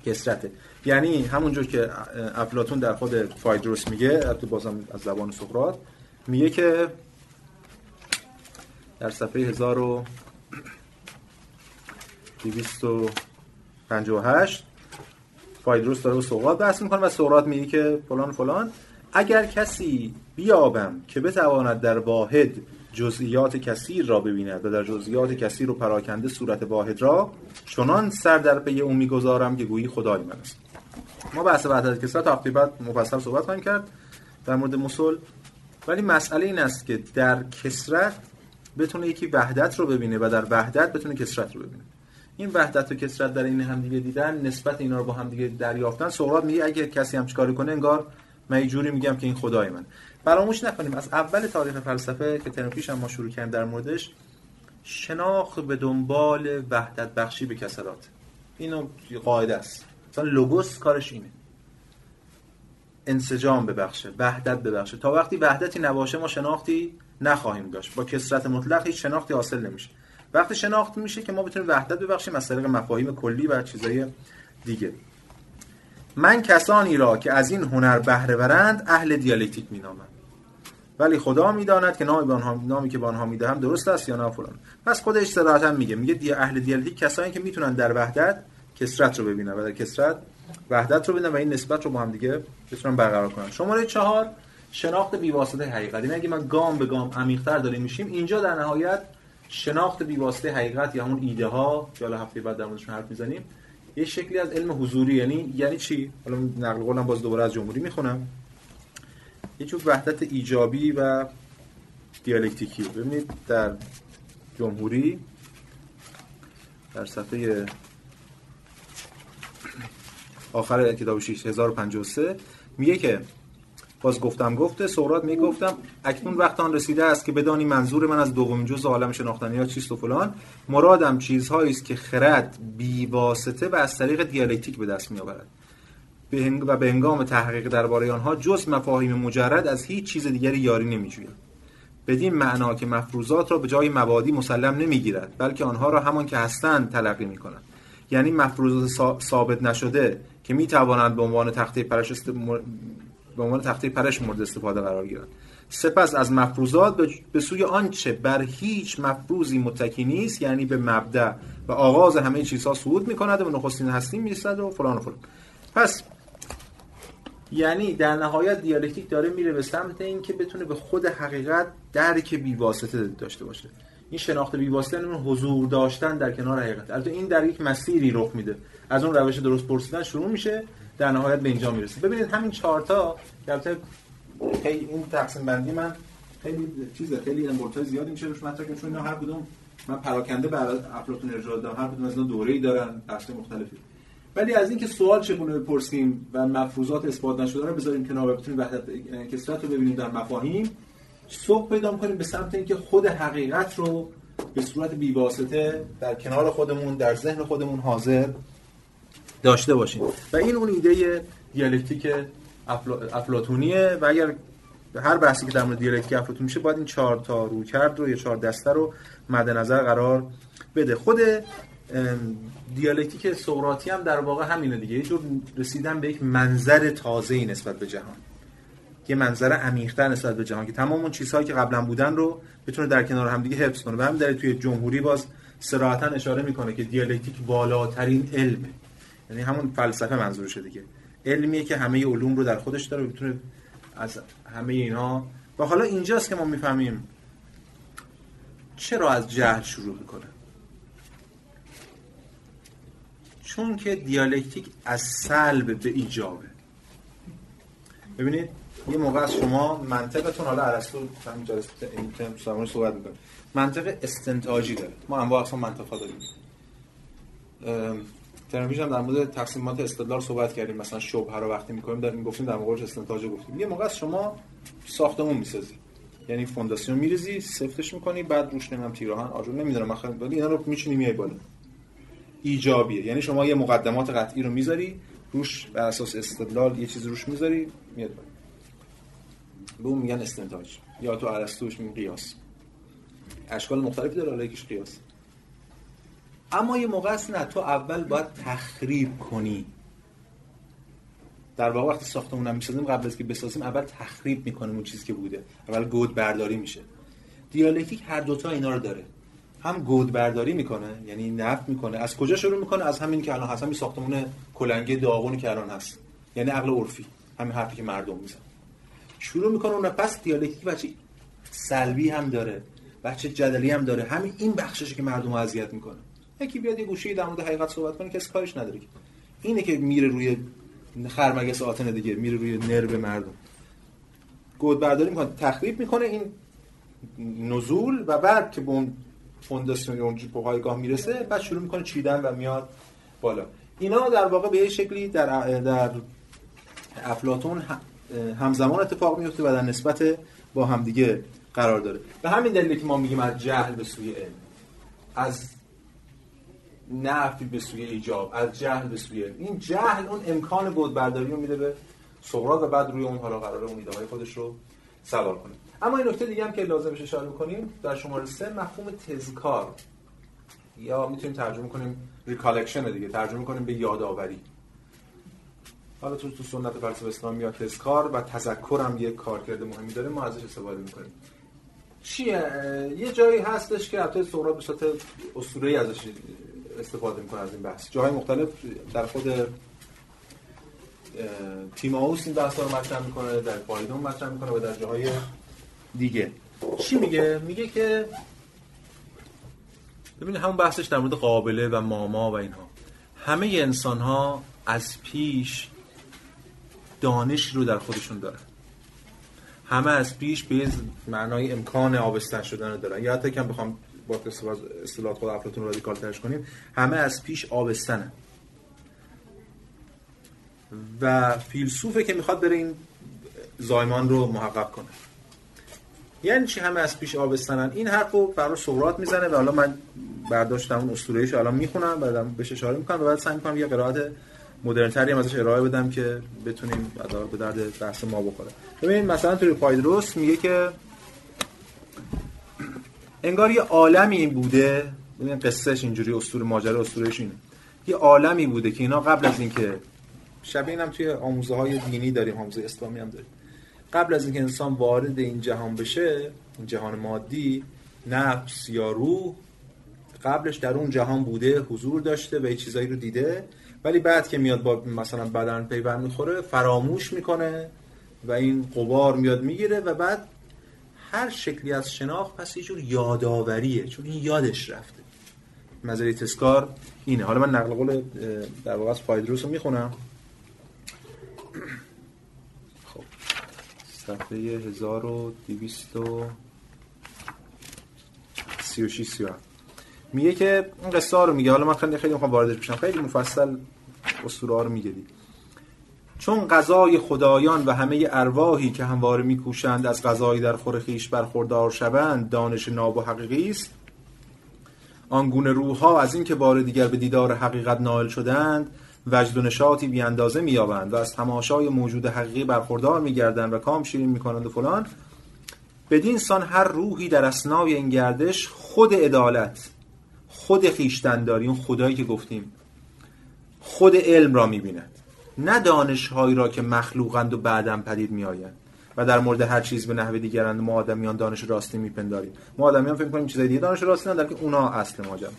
کسرته یعنی همونجور که افلاتون در خود فایدروس میگه بازم از زبان سقراط میگه که در صفحه 1258 فایدروس داره با سقراط بحث می‌کنه و سقراط میگه که فلان فلان. اگر کسی بیابم که بتواند در واحد جزئیات کثیر را ببیند و در جزئیات کثیر رو پراکنده صورت واحد را چنان سر در پی او می‌گذارم که گویی خدای من است. ما بحث وحدت کسرت هفته بعد مفصل صحبت خواهیم کرد در مورد مسل. ولی مسئله این است که در کسرت بتونه یکی وحدت رو ببینه و در وحدت بتونه کسرت رو ببینه. این وحدت و کسرت در این همدیگه دیدن نسبت اینا رو با همدیگه دریافتن. سقراط میگه اگه کسی هم چیکار کنه انگار من میگم که این خدای من فراموش نکنیم از اول تاریخ فلسفه که ترم پیش هم ما شروع کردیم در موردش شناخت به دنبال وحدت بخشی به کسرات. اینو قاعده است. مثلا لوگوس کارش اینه. انسجام ببخشه وحدت ببخشه. تا وقتی وحدتی نباشه ما شناختی نخواهیم داشت. با کسرت مطلق هیچ شناختی حاصل نمیشه. وقتی شناخت میشه که ما بتونیم وحدت ببخشیم از طریق مفاهیم کلی و چیزای دیگه. من کسانی را که از این هنر بهره برند اهل دیالکتیک مینامم. ولی خدا می‌داند که نامی, آنها نامی که به آنها می‌دهم درست است یا نه فلان. پس خودش صراحتا میگه. میگه دی اهل دیالکتیک کسانی که می‌تونن در وحدت کسرت رو ببینن و در کسرت وحدت رو ببینن و این نسبت رو با هم دیگه بتونن برقرار کنن. شماره چهار شناخت بیواسطه حقیقت. این اگه من گام به گام عمیق‌تر داریم میشیم اینجا در نهایت شناخت بیواسطه حقیقت یا همون ایده ها که حالا هفته بعد در موردش حرف می‌زنیم یه شکلی از علم حضوری یعنی یعنی چی؟ حالا نقل قولم باز دوباره از جمهوری می‌خونم. یه جور وحدت ایجابی و دیالکتیکی. ببینید در جمهوری در صفحه آخر کتاب 6053 میگه که باز گفتم گفته سقراط می‌گفتم اکنون وقت آن رسیده است که بدانی منظور من از دومین جز عالم شناختنی ها چیست و فلان. مرادم چیزهایی است که خرد بی واسطه و از طریق دیالکتیک به دست می آورد و به هنگام تحقیق درباره آنها جز مفاهیم مجرد از هیچ چیز دیگری یاری نمیجوید. بدین معنا که مفروضات را به جای مبادی مسلم نمی‌گیرد بلکه آنها را همان که هستند تلقی می کند یعنی مفروضات ثابت نشده که می توانند به عنوان تخته پرش. به عنوان تخته پرش مورد استفاده قرار گیرند سپس از مفروضات به سوی آنچه بر هیچ مفروضی متکی نیست یعنی به مبدا و آغاز همه چیزها صعود می‌کند و نخستین هستی می‌رسد و فلان و فلان. پس یعنی در نهایت دیالکتیک داره میره به سمت اینکه بتونه به خود حقیقت درک بی واسطه داشته باشه. این شناخت بی واسطه اون حضور داشتن در کنار حقیقت. البته این در یک مسیری رخ میده. از اون روش درست پرسیدن شروع میشه. در نهایت به اینجا می‌رسه ببینید همین چهار تا البته خیلی این تقسیم بندی من خیلی چیزه خیلی امورتای زیادی میشه روش مطرح چون اینا هر کدوم من پراکنده برای افلاطون ارجاع دادم هر کدوم از اینا دوره‌ای دارن بحث مختلفی. ولی از اینکه سوال چگونه بپرسیم و مفروضات اثبات نشده رو بذاریم کنار و بتونیم وحدت کسرت رو ببینیم در مفاهیم صبح پیدا کنیم به سمت اینکه خود حقیقت رو به صورت بیواسطه در کنار خودمون در ذهن خودمون حاضر داشته باشیم و این اون ایده دیالکتیک افلاتونیه و اگر هر بحثی که در مورد دیالکتیک افلاطون میشه باید این چهار تا رو کرد رو یا چهار دسته رو مد نظر قرار بده. خود دیالکتیک سقراطی هم در واقع همینه دیگه. یه جور رسیدن به یک منظر تازه‌ای نسبت به جهان. یه منظر عمیق‌تر نسبت به جهان. که تمام اون چیزهایی که قبلا بودن رو بتونه در کنار هم دیگه حفظ کنه. و هم در توی جمهوری باز صراحتا اشاره می‌کنه که دیالکتیک بالاترین علمه. یعنی همون فلسفه منظورشه دیگه علمیه که همه علوم رو در خودش داره و بتونه از همه اینا و حالا اینجاست که ما می‌فهمیم چرا از جهل شروع می‌کنه. چون که دیالکتیک از سلب به ایجابه. ببینید یه موقع از شما منطقتون حالا ارسطو همین جلسه این ترم صحبت می‌کنه منطق استنتاجی داره. ما انواع اقسام منطق ها داریم ترمیج هم در مورد تقسیمات استدلال صحبت کردیم. مثلا شبهه رو وقتی می‌کنیم داریم گفتیم در موردش استنتاج گفتیم. یه موقع از شما ساختمون می‌سازی. یعنی فونداسیون میریزی سفتش می‌کنی بعد روش نمی‌دونم تیراهن آجر نمی‌دونم مثلا ولی اینا رو میچینی میای بالا. ایجابیه. یعنی شما یه مقدمات قطعی رو می‌ذاری روش بر اساس استدلال یه چیزی روش می‌ذاری میاد به اون میگن استنتاج. یا تو ارسطوش میگن قیاس. اشکال مختلفی داره حالا یکیش قیاس. اما یه موقع است نه تو اول باید تخریب کنی. در واقع وقتی ساختمون می‌سازیم قبل از که بسازیم اول تخریب می‌کنیم اون چیزی که بوده. اول گود برداری میشه. دیالکتیک هر دوتا اینا رو داره. هم گود برداری می‌کنه یعنی نفت می‌کنه. از کجا شروع می‌کنه؟ از همین که الان هست همین ساختمون کلنگی داغونی که الان هست. یعنی عقل عرفی. همین حرفی که مردم میزن شروع می‌کنه اون پس دیالکتیک بچه سلبی هم داره. بچه جدلی هم داره. همین این بخششه که مردم اذیت می‌کنه. یکی بیاد یه گوشه در مورد حقیقت صحبت کنه کسی کارش نداره اینه که میره روی خرمگس آتن دیگه میره روی نرو مردم. گود برداری می‌کنه تخریب می‌کنه این نزول و بعد که به اون فونداسیون اون پایگاه می‌رسه بعد شروع می‌کنه چیدن و میاد بالا. اینا در واقع به شکلی در در افلاطون همزمان اتفاق میفته و در نسبت با همدیگه قرار داره. به همین دلیلی که ما میگیم از جهل به سوی علم. از نفی به سوی ایجاب از جهل به سوی این جهل اون امکان بود برداری رو میده به سقراط و بعد روی اون حالا قرار اون ایده های خودش رو سوار کنه. اما این نکته دیگه هم که بشه اشاره کنیم در شماره سه مفهوم تذکار. یا می‌تونیم ترجمه کنیم recollection دیگه ترجمه کنیم به یادآوری. حالا تو تو سنت فلسفه اسلامی یا تذکار و تذکر هم یک کارکرد مهمی داره ما ازش استفاده می‌کنیم. چیه؟ یه جایی هستش که البته سقراط به صورت اسطوره‌ای ازش استفاده می‌کنه از این بحث. جاهای مختلف در خود تیماوس این بحث رو مطرح می‌کنه در پایدون مطرح می‌کنه و در جاهای دیگه. چی میگه؟ میگه که ببینید همون بحثش در مورد قابله و ماما و اینها. همه انسان ها از پیش دانش رو در خودشون دارن. همه از پیش به معنای امکان آبستن شدن رو دارن. یا حتی که بخوام با اصطلاحات خود افلاطون رادیکال ترش کنیم همه از پیش آبستنن و فیلسوفه که می‌خواد بره این زایمان رو محقق کنه. یعنی چی همه از پیش آبستنن؟ این حرف رو برای می‌زنه و حالا من برداشتم اون اسطوره‌ایش الان می‌خونم بعدم بهش اشاره می‌کنم و بعد سعی می‌کنم یه قرائت مدرن تری هم ازش ارائه بدم که بتونیم به درد بحث ما بخوره. ببینید مثلا توی پایدروس میگه که انگار یه عالمی بوده ببین قصهش اینجوری اسطوره ماجرا اسطورهش اینه. یه عالمی بوده که اینا قبل از اینکه شبیه اینم توی آموزه های دینی داریم آموزه اسلامی هم داریم. قبل از اینکه انسان وارد این جهان بشه این جهان مادی نفس یا روح قبلش در اون جهان بوده حضور داشته و یه چیزایی رو دیده. ولی بعد که میاد با مثلا بدن پیوند می‌خوره فراموش می‌کنه و این قبار میاد می‌گیره و بعد هر شکلی از شناخت پس یه جور یادآوریه چون این یادش رفته. نظریه تسکار اینه. حالا من نقل قول در واقع از پایدروس رو می‌خونم. خب. صفحه 1236 میگه که این قصه رو میگه. حالا من خیلی خیلی می‌خوام واردش بشم. خیلی مفصل اسطوره رو میگه چون غذای خدایان و همه ارواحی که همواره میکوشند از غذای در خور خیش برخوردار شوند دانش ناب و حقیقی است. آنگونه روح ها از اینکه بار دیگر به دیدار حقیقت نائل شدند وجد و نشاطی بی اندازه مییابند و از تماشای موجود حقیقی برخوردار میگردند و کام شیرین می‌کنند و فلان بدین سان هر روحی در اسنای این گردش خود عدالت خود خیشتنداری اون خدایی که گفتیم خود علم را می‌بیند. نه دانشهایی را که مخلوقند و بعدم پدید میآیند و در مورد هر چیز به نحو دیگرند ما آدمیان دانش راستی میپنداریم. ما آدمیان فکر کنیم چیزای دیگه دانش راستی در که اونا اصل ماجرا.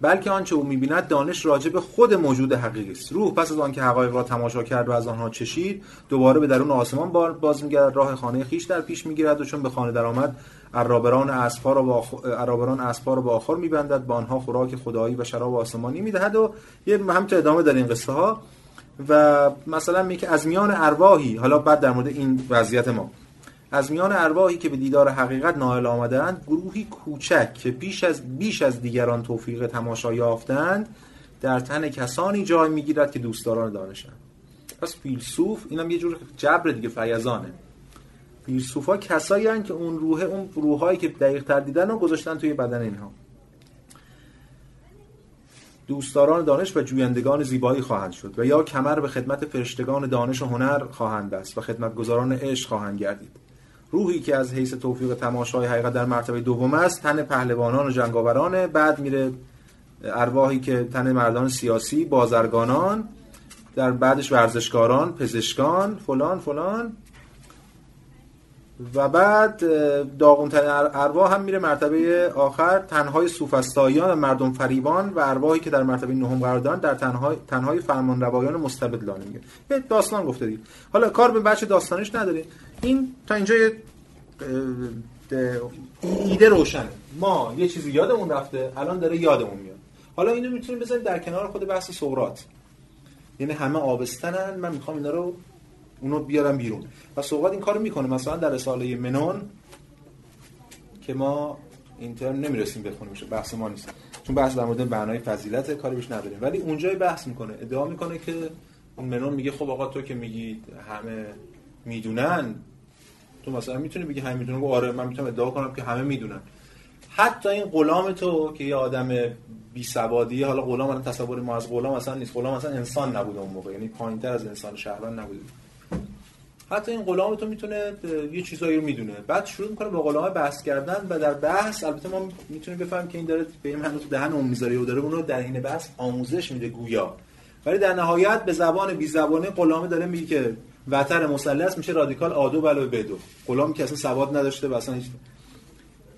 بلکه آنچه او می‌بیند دانش راجع به خود موجود حقیقی است. روح پس از آنکه حقایق را تماشا کرد و از آنها چشید دوباره به درون آسمان باز میگردد راه خانه خیش در پیش می‌گیرد و چون به خانه درآمد عرابران اسفار را با عرابران را با آخر میبندد. با آنها خوراک خدایی و شراب آسمانی می‌دهد و یه همینطور ادامه در این قصه ها و مثلا میگه از میان ارواحی حالا بعد در مورد این وضعیت ما. از میان ارواحی که به دیدار حقیقت نائل آمدند گروهی کوچک که بیش از بیش از دیگران توفیق تماشا یافتند در تن کسانی جای می‌گیرد که دوستداران دانشند. پس فیلسوف اینم یه جور جبر دیگه فیضانه. فیلسوفا کسایی هستند که اون روح اون روحایی که دقیق تر دیدن رو گذاشتن توی بدن اینها. دوستداران دانش و جویندگان زیبایی خواهند شد و یا کمر به خدمت فرشتگان دانش و هنر خواهند است و خدمتگزاران عشق خواهند گردید. روحی که از حیث توفیق تماشای حقیقت در مرتبه دوم است تن پهلوانان و جنگاوران بعد میره ارواحی که تن مردان سیاسی بازرگانان در بعدش ورزشکاران پزشکان فلان فلان. و بعد داغونترین ارواح هم میره مرتبه آخر. تنهای سوفستاییان و مردم فریبان و ارواحی که در مرتبه نهم قرار دارن در تنهای تنهای روایان مستبدلانه میگه یه داستان گفته دیگه. حالا کار به بچه داستانش نداریم. این تا اینجا ایده روشنه. ما یه چیزی یادمون رفته الان داره یادمون میاد. حالا اینو می‌تونیم بذاریم در کنار خود بحث سقراط. یعنی همه آبستنن من می‌خوام اینا رو اونو بیارم بیرون. و سقراط این کارو می‌کنه. مثلا در رساله منون که ما این ترم نمی‌رسیم بخونیم بحث ما نیست. چون بحث در مورد بنای فضیلت کاری بهش نداریم. ولی اونجای بحث می‌کنه. ادعا می‌کنه که منون میگه خب آقا تو که میگی همه می‌دونن تو مثلا می‌تونی بگی همه می‌دونن؟ آره من می‌تونم ادعا کنم که همه می‌دونن. حتی این غلام تو که یه آدم بی سوادی حالا غلام الان تصور ما از غلام مثلا نیست. غلام مثلا انسان نبوده اون موقع. یعنی پایینتر از انسان شهران نبوده. حتی این غلام تو می‌تونه یه چیزایی رو می‌دونه. بعد شروع می‌کنه با غلام بحث کردن و در بحث البته ما می‌تونیم بفهمیم که این داره به این تو دهن اون می‌ذاره و داره اون رو در حین بحث آموزش میده گویا. ولی در نهایت به زبان بی زبانه غلام داره میگه که وتر مثلث میشه رادیکال آدو علاوه بدو. غلام که اصلا سواد نداشته و اصلا هیچ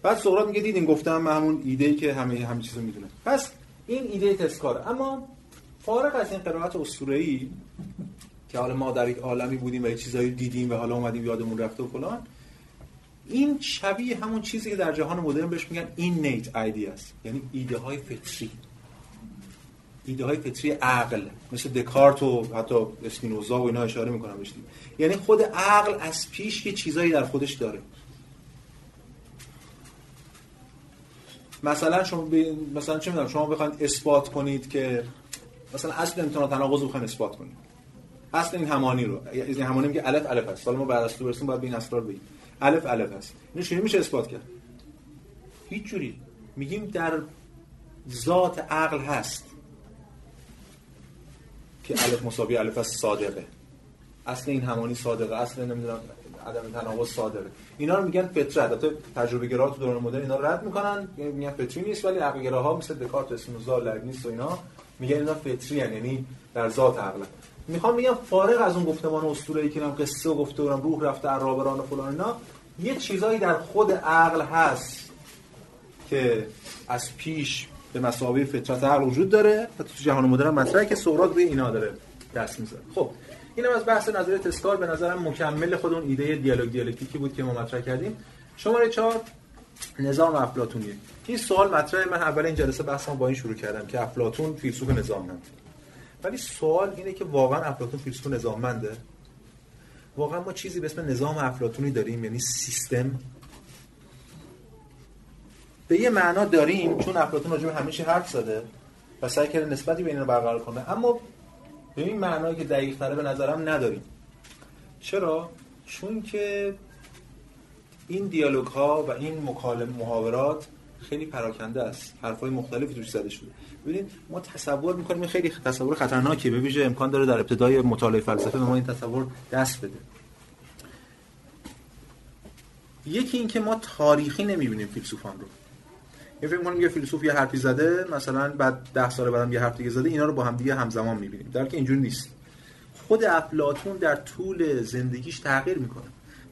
بعد سقراط میگه دیدین گفتم همون ایده ای که همه همه چیزو می‌دونه. پس این ایده تسکاره اما فارغ از این قرائت اسطوره‌ای که حالا ما در یک عالمی بودیم و چیزایی دیدیم و حالا اومدیم یادمون رفته و فلان. این شبیه همون چیزی که در جهان مدرن بهش میگن این نیت ایدیاست یعنی ایده های فطری. ایده های فطری عقل مثل دکارت و حتی اسپینوزا و اینا اشاره می‌کنم بهش یعنی خود عقل از پیش یه چیزایی در خودش داره. مثلا شما ب... مثلا چه می‌دونم شما بخواید اثبات کنید که مثلا اصل امتناع تناقض بخواید اثبات کنید. اصل این همانی رو این همانی میگه الف الف است. حالا ما بعد از تو برسیم باید به این اسرار بگیم. الف الف است. اینو چجوری میشه اثبات کرد؟ هیچ جوری. میگیم در ذات عقل هست که الف مساوی الف است صادقه. اصل این همانی صادقه اصل نمی‌دونم عدم تناقض صادقه. اینا رو میگن فطرت. البته تجربه گرا تو دوران مدرن اینا رد می‌کنن میگن فطری نیست ولی عقل گراها مثل دکارت اسپینوزا لایبنیتس و اینا میگن اینا فطری. یعنی در ذات عقل می‌خوام میگم فارغ از اون گفتمان اسطوره‌ای که من قصه و گفته بودم روح رفته عرابران و فلان اینا یه چیزایی در خود عقل هست که از پیش به مسابقه فطرت عقل وجود داره و تو جهان مدرن مطرحه که سقراط روی اینا داره دست می‌ذاره خب اینم از بحث نظریه تسکار به نظرم مکمل خود اون ایده دیالوگ دیالکتیکی بود که ما مطرح کردیم. شماره 4 نظام افلاطونیه این سوال مطرح من اول این جلسه بحثم با این شروع کردم که افلاطون فیلسوف نظاممند ولی سوال اینه که واقعا افلاطون فیلسوف نظاممنده؟ واقعا ما چیزی به اسم نظام افلاطونی داریم یعنی سیستم؟ به یه معنا داریم چون افلاطون راجع به همیشه حرف زده و سعی کرده نسبتی بین برقرار کنه. اما به این معنایی که دقیق تره به نظرم نداریم. چرا؟ چون که این دیالوگ ها و این مکالم محاورات خیلی پراکنده است. حرفای مختلفی توش زده شده. ببینید ما تصور می‌کنیم خیلی تصور خطرناکیه. به امکان داره در ابتدای مطالعه فلسفه به ما این تصور دست بده. یکی اینکه ما تاریخی نمی‌بینیم فیلسوفان رو. یه فکر کنیم یه فیلسوف یه حرفی زده مثلا بعد ده سال بعدم یه حرف دیگه زده اینا رو با هم دیگه همزمان می‌بینیم. در که اینجوری نیست. خود افلاطون در طول زندگیش تغییر می‌کنه.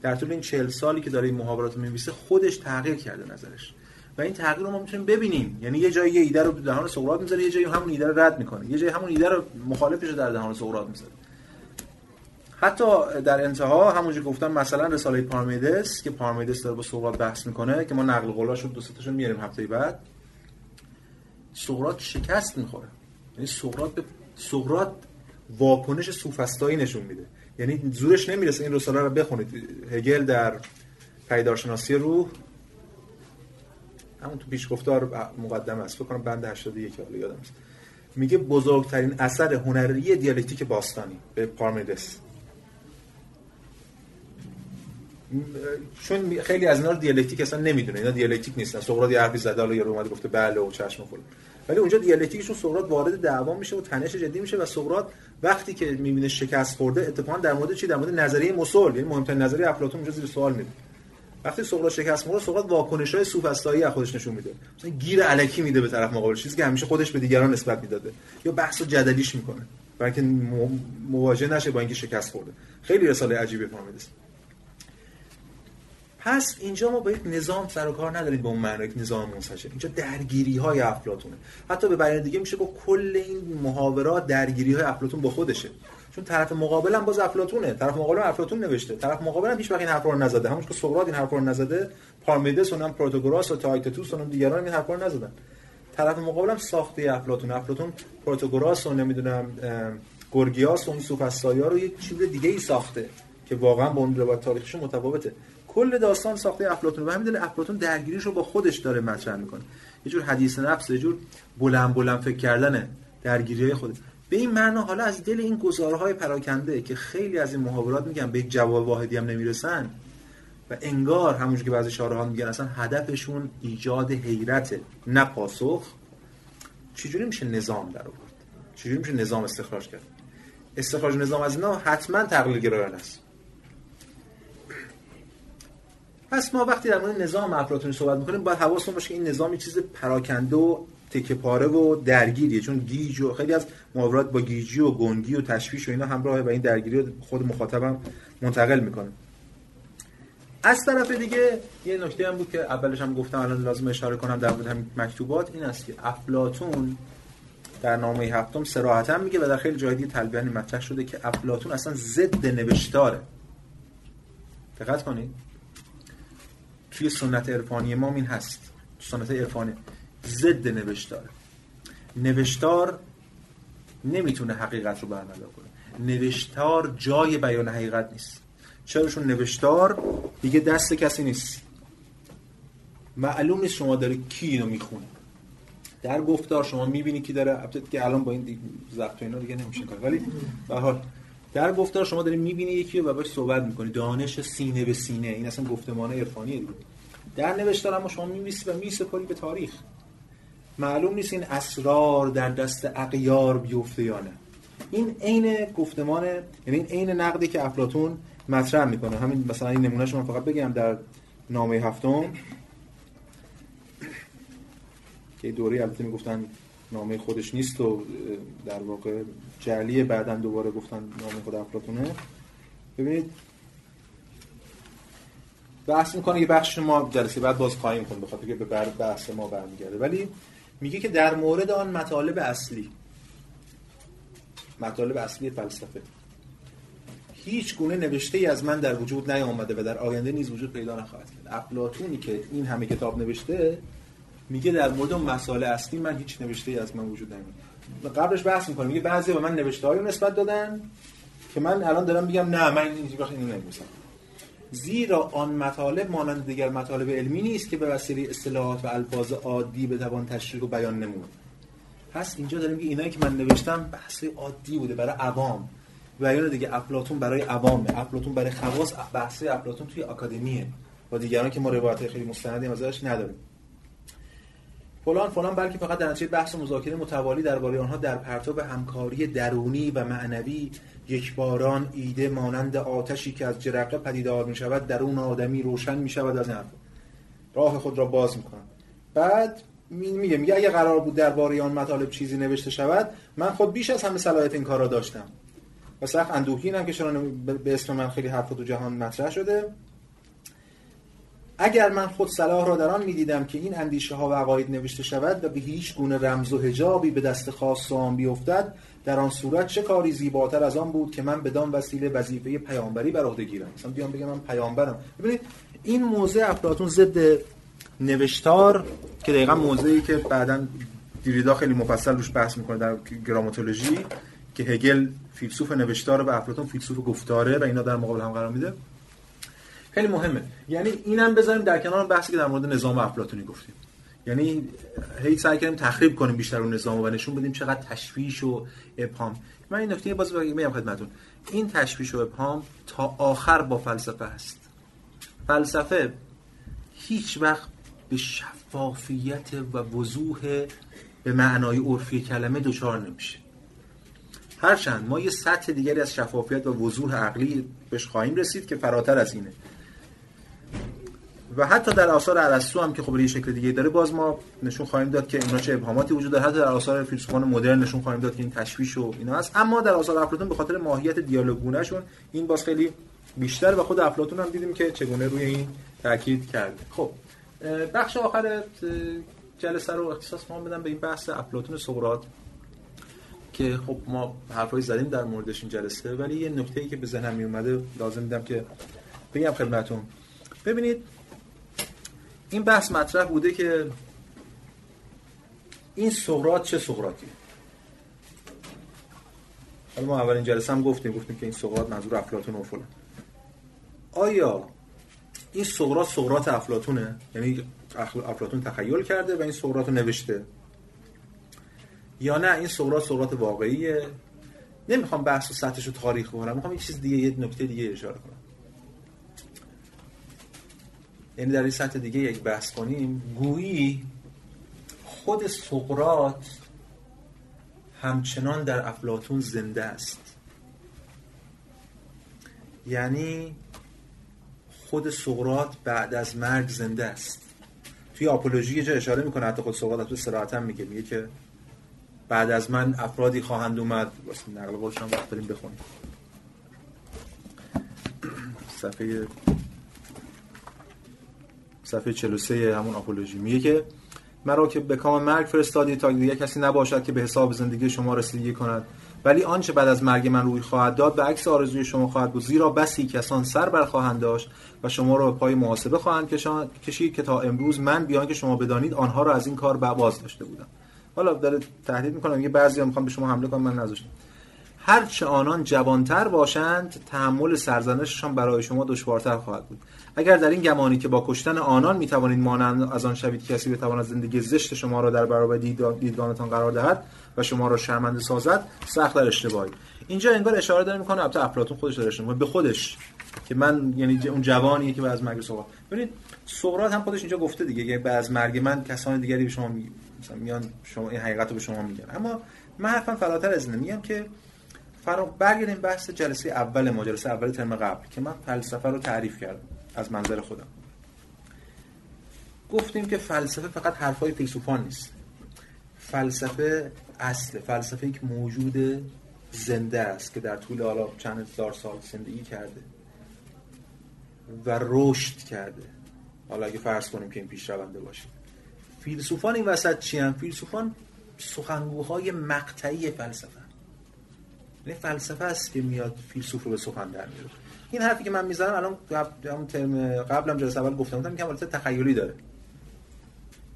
در طول این چهل سالی که داره این محاورات رو خودش تغییر کرده نظرش. و این تغییر رو ما می‌تونیم ببینیم. یعنی یه جایی یه ایده رو دهان سقراط می‌ذاره یه جایی همون ایده رو رد می‌کنه. یه جایی همون ایده رو مخالفش رو در دهان سقراط می‌ذاره. حتی در انتها همونجوری گفتم مثلا رساله پارمیدس که پارمیدس داره با سقراط بحث می‌کنه که ما نقل قولاش رو دو تاشون میاریم هفته بعد. سقراط شکست می‌خوره. یعنی سقراط به سقراط واکنش سوفسطایی نشون میده. یعنی زورش نمی‌رسه این رساله رو بخونید. هگل در پیدارشناسی روح همون تو پیش گفتار مقدمه است فکر کنم بند 81 حالا یادم است میگه بزرگترین اثر هنری دیالکتیک باستانی به پارمنیدس. چون خیلی از اینا رو دیالکتیک اصلا نمی‌دونه. اینا دیالکتیک نیستن. سقراط یه حرفی زده حالا یارو اومد گفته بله و چشم فلان ولی اونجا دیالکتیکشون سقراط وارد دعوا میشه و تنش جدی میشه و سقراط وقتی که می‌بینه شکست خورده اتفاقا در مورد چی؟ در مورد نظریه مثل یعنی مهمترین نظریه افلاطون اونجا زیر سوال میره وقتی سقراط شکست می‌خوره سقراط واکنش های سوفسطایی از خودش نشون میده. مثلا گیر الکی میده به طرف مقابل چیزی که همیشه خودش به دیگران نسبت می‌داده. یا بحث جدلیش می‌کنه. برای اینکه مواجه نشه با اینکه شکست خورده. خیلی رساله عجیبی پارمیدس پس اینجا ما با یک نظام سر و کار نداریم به اون معنی یک نظام منسجم اینجا درگیری های افلاطونه. حتی به بیان دیگه میشه با کل این محاورات درگیری های افلاطون با خودشه. چون طرف مقابل هم باز افلاطونه. طرف مقابل افلاطون نوشته. طرف مقابل هم هیچ وقت این حرفا رو نزده. همونش که سقراط این حرفا رو نزده پارمنیدس اونم پروتاگوراس و تایتتوس و دیگران این حرفا رو نزدن. طرف مقابل هم ساخته افلاطون. افلاطون پروتاگوراس و نمی‌دونم گورگیاس و این سوفسطایا رو یک چیز دیگه ای ساخته که واقعا با اون روایت تاریخیش متفاوته. کل داستان ساخته افلاطون. و همین افلاطون درگیریش رو با خودش داره مطرح می‌کنه. یه جور حدیث نفس یه جور بلند بلند فکر کردن درگیری های خود به این معنا حالا از دل این گزاره های پراکنده که خیلی از این محاورات میگن به جواب واحدی هم نمی‌رسن و انگار همونجوری که بعضی شارحان میگن اصلا هدفشون ایجاد حیرت نه پاسخ چجوری میشه نظام در آورد؟ چجوری میشه نظام استخراج کرد؟ استخراج نظام از اینا حتما تقلیل گرایانه است. پس ما وقتی در مورد نظام افلاطونی صحبت می‌کنیم باید حواسمون باشه که این نظام یه چیز پراکنده و تکه پاره و درگیریه. چون گیج و خیلی از محاورات با گیجی و گنگی و تشویش و اینا همراه و این درگیری رو خود مخاطبم منتقل می‌کنه. از طرف دیگه یه نکته هم بود که اولش هم گفتم الان لازم اشاره کنم در مورد همین مکتوبات این است که افلاطون در نامه هفتم صراحتا میگه و در خیلی جای دیگه تلبیانی مطرح شده که افلاطون اصلا ضد نوشتاره. دقت کنید. توی سنت عرفانی ما این هست. سنت عرفانی. ضد نوشتار. نوشتار نمی‌تونه حقیقت رو برملا کنه. نوشتار جای بیان حقیقت نیست. چراشون نوشتار دیگه دست کسی نیست. معلوم نیست شما داره کی اینو می‌خونه. در گفتار شما می‌بینی کی داره البته که الان با این ضبط اینا دیگه نمیشه کار. ولی به حال در گفتار شما داری می‌بینی یکی و باش صحبت می‌کنی. دانش سینه به سینه. این اصلا گفتمان عرفانیه دیگه. در نوشتار اما شما میمیسی و میسپاری به تاریخ. معلوم نیست این اسرار در دست اقیار بیفته یا نه. این عین گفتمان یعنی این عین نقدی که افلاطون مطرح می‌کنه. همین مثلا این نمونه شما فقط بگم در نامه هفتم. که دوره البته می‌گفتن نامه خودش نیست و در واقع جعلی بعدا دوباره گفتن نامه خود افلاطونه. ببینید بحث می‌کنه یه بخش ما جلسه بعد باز خواهیم کنیم بخاطر که به بحث ما برمیگرده. ولی میگه که در مورد آن مطالب اصلی. مطالب اصلی فلسفه. هیچ گونه نوشته ای از من در وجود نیامده و در آینده نیز وجود پیدا نخواهد کرد. افلاطونی که این همه کتاب نوشته میگه در مورد مسائل اصلی من هیچ نوشته ای از من وجود نمیاد قبلش بحث می‌کنه میگه بعضی به من نوشته هایی نسبت دادن که من الان دارم میگم نه من این اینو نمی‌نویسم. زیرا آن مطالب مانند دیگر مطالب علمی نیست که به وسیله اصطلاحات و الفاظ عادی بتوان تشریح و بیان نمود. پس اینجا داریم که اینایی که من نوشتم بحث عادی بوده برای عوام. بیان دیگه افلاطون برای عوامه. افلاطون برای خواص بحث افلاطون توی آکادمیه. با دیگران که ما روایت خیلی مستندی ازش نداریم. فلان فلان بلکه فقط در نتیجه بحث و مذاکره متوالی درباره آنها در پرتو همکاری درونی و معنوی یک باران ایده مانند آتشی که از جرقه پدیدار می شود در اون آدمی روشن می شود از این راه خود را باز می کنم بعد میگه میگه اگه قرار بود درباره آن مطالب چیزی نوشته شود من خود بیش از همه صلاحیت این کار را داشتم. و سخت اندوهگینم که چرا به اسم من خیلی حرف تو جهان مطرح شده. اگر من خود صلاح را در آن می‌دیدم که این اندیشه ها و عقاید نوشته شود و به هیچ گونه رمز و حجابی به دست خاص آن بیفتد در آن صورت چه کاری زیباتر از آن بود که من بدان وسیله وظیفه پیامبری بر عهده گیرم؟ مثلا بیام بگم من پیامبرم. ببینید این موضع افلاطون ضد نوشتار که دقیقا موضعی که بعدا دیریدا خیلی مفصل روش بحث می‌کنه در گراماتولوژی که هگل فیلسوف نوشتار و افلاطون فیلسوف گفتاره و اینا در مقابل هم قرار میده. خیلی مهمه. یعنی اینم بذاریم در کنار بحثی که در مورد نظام افلاطونی گفتیم. یعنی هی سعی کردیم تخریب کنیم بیشتر اون نظام و نشون بدیم چقدر تشویش و ابهام. من این نکته باز میگم خدمتتون. این تشویش و ابهام تا آخر با فلسفه هست فلسفه هیچ وقت به شفافیت و وضوح به معنای عرفی کلمه دچار نمیشه. هرچند ما یه سطح دیگری از شفافیت و وضوح عقلی بهش خواهیم رسید که فراتر از اینه. و حتی در آثار ارسطو هم که خب یه شکل دیگه داره باز ما نشون خواهیم داد که اینا چه ابهاماتی وجود داره. حتی در آثار فیلسوفان مدرن نشون خواهیم داد که این تشویش و اینا هست. اما در آثار افلاطون به خاطر ماهیت دیالوگونه شون این باز خیلی بیشتر و خود افلاطون هم دیدیم که چگونه روی این تاکید کرده. خب بخش آخر جلسه رو اختصاص ما بدم به این بحث افلاطون سقراط که خب ما حرفایی زدیم در موردش این جلسه ولی یه نکته ای که به ذهنم می اومده لازم دیدم که بگم خدمتتون. ببینید این بحث مطرح بوده که این سقراط چه سقراطیه حالا ما اولین جلسه هم گفتیم گفتیم که این سقراط منظور افلاطون و فلان. آیا این سقراط سقراط افلاطونه؟ یعنی افلاطون تخیل کرده و این سقراط رو نوشته. یا نه این سقراط سقراط واقعیه؟ نمی‌خوام بحث و سطحش رو تاریخ کنم می‌خوام یه چیز دیگه یه نکته دیگه اشاره کنم. یعنی در این سطح دیگه یک بحث کنیم گویی خود سقراط همچنان در افلاتون زنده است. یعنی خود سقراط بعد از مرگ زنده است. توی آپولوژی یه جا اشاره می‌کنه حتی خود سقراط تو صراحتا میگه میگه که بعد از من افرادی خواهند اومد. واسه نقل قولش هم وقت داریم بخونیم. صفحه صفحه 43 همون آپولوژی. میگه که مرا که به کام مرگ فرستادی تا دیگه کسی نباشد که به حساب زندگی شما رسیدگی کند. ولی آنچه بعد از مرگ من روی خواهد داد به عکس آرزوی شما خواهد بود. زیرا بسی کسان سر بر خواهند داشت و شما را به پای محاسبه خواهند کشید که تا امروز من بیان که شما بدانید آنها را از این کار باز داشته بودم. حالا داره تهدید می‌کنم یه بعضی می‌خوام به شما حمله کنم من نذاشتم. هرچه آنان جوانتر باشند تحمل سرزنششان برای شما دشوارتر خواهد بود. اگر در این گمانی که با کشتن آنان می‌توانید مانند از آن شوید کسی بتواند زندگی زشت شما را در برابر دیدگانتان قرار دهد و شما را شرمنده سازد سخت در اشتباهی. اینجا انگار اشاره داره می‌کنه البته افلاطون خودش داره به خودش که من یعنی اون جوانیه که بعد از مرگ سقراط ببینید سقراط هم خودش اینجا گفته دیگه که بعد از مرگ من کسان دیگری به شما می... مثلا میان شما این حقیقت رو به شما میگن. اما من حرفم فراتر از اینه. میگم که فرا برگردیم بحث جلسه اول ما جلسه اول ترم قبل که من فلسفه رو تعریف کردم. از منظر خودم. گفتیم که فلسفه فقط حرفای فیلسوفان نیست. فلسفه اصل فلسفه که موجود زنده است که در طول حالا چند هزار سال زندگی کرده و رشد کرده. حالا اگه فرض کنیم که این پیش رونده باشه. فیلسوفان این وسط چی هم؟ فیلسوفان سخنگوهای مقطعی فلسفه یعنی فلسفه است که میاد فیلسوف رو به سخن در میاره این حرفی که من می‌زنم الان همون ترم قبلم جلسه اول گفتم گفتم که حالت تخیلی داره.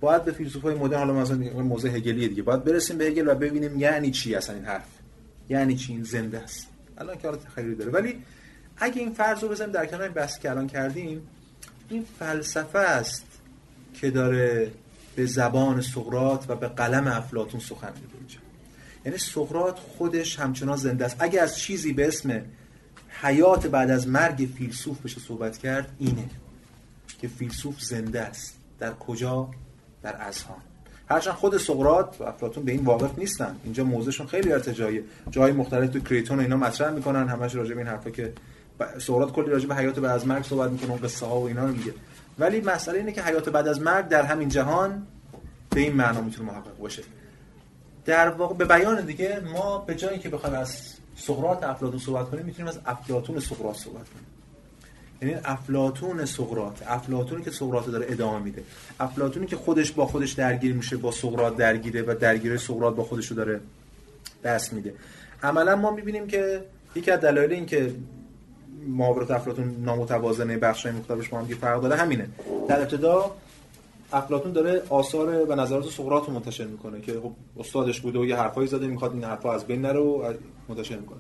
باید به فیلسوفای مدرن حالا مثلا موضوع هگلی دیگه باید برسیم به هگل و ببینیم یعنی چی اصلا این حرف؟ یعنی چی این زنده است؟ الان که حالت تخیلی داره. ولی اگه این فرض رو بزنیم در کنار این بحثی که الان کردیم این فلسفه است که داره به زبان سقراط و به قلم افلاطون سخن میگه یعنی سقراط خودش همچنان زنده است. اگه از چیزی به اسم حیات بعد از مرگ فیلسوف بشه صحبت کرد اینه که فیلسوف زنده است. در کجا؟ در اذهان. هرچند خود سقراط و افلاطون به این واقف نیستن. اینجا موضعشون خیلی ارتجاعیه. جای مختلف تو کریتون و اینا مطرح می‌کنن. همش راجع به این حرفا که سقراط کلی راجع به حیات بعد از مرگ صحبت می‌کنه و قصه ها و اینا رو میگه. ولی مسئله اینه که حیات بعد از مرگ در همین جهان به این معنا می‌تونه محقق باشه. در واقع به بیان دیگه ما به جایی که بخوایم از سقراط افلاطون صحبت کنیم می‌تونیم از افلاطون سقراط صحبت کنیم. یعنی افلاطون سقراط افلاطونی که سقراط داره ادامه میده. افلاطونی که خودش با خودش درگیر میشه با سقراط درگیره و درگیره سقراط با خودش رو داره دست میده. عملا ما می‌بینیم که یکی از دلایل این که محاورات افلاطون نامتوازنه بخشای مختلفش با هم فرق داره همینه. در ابتدا افلاطون داره آثار و نظرات سقراط رو منتشر می‌کنه که خب استادش بوده و یه حرفایی زده می‌خواد این حرفا از بین نره و منتشر می‌کنه.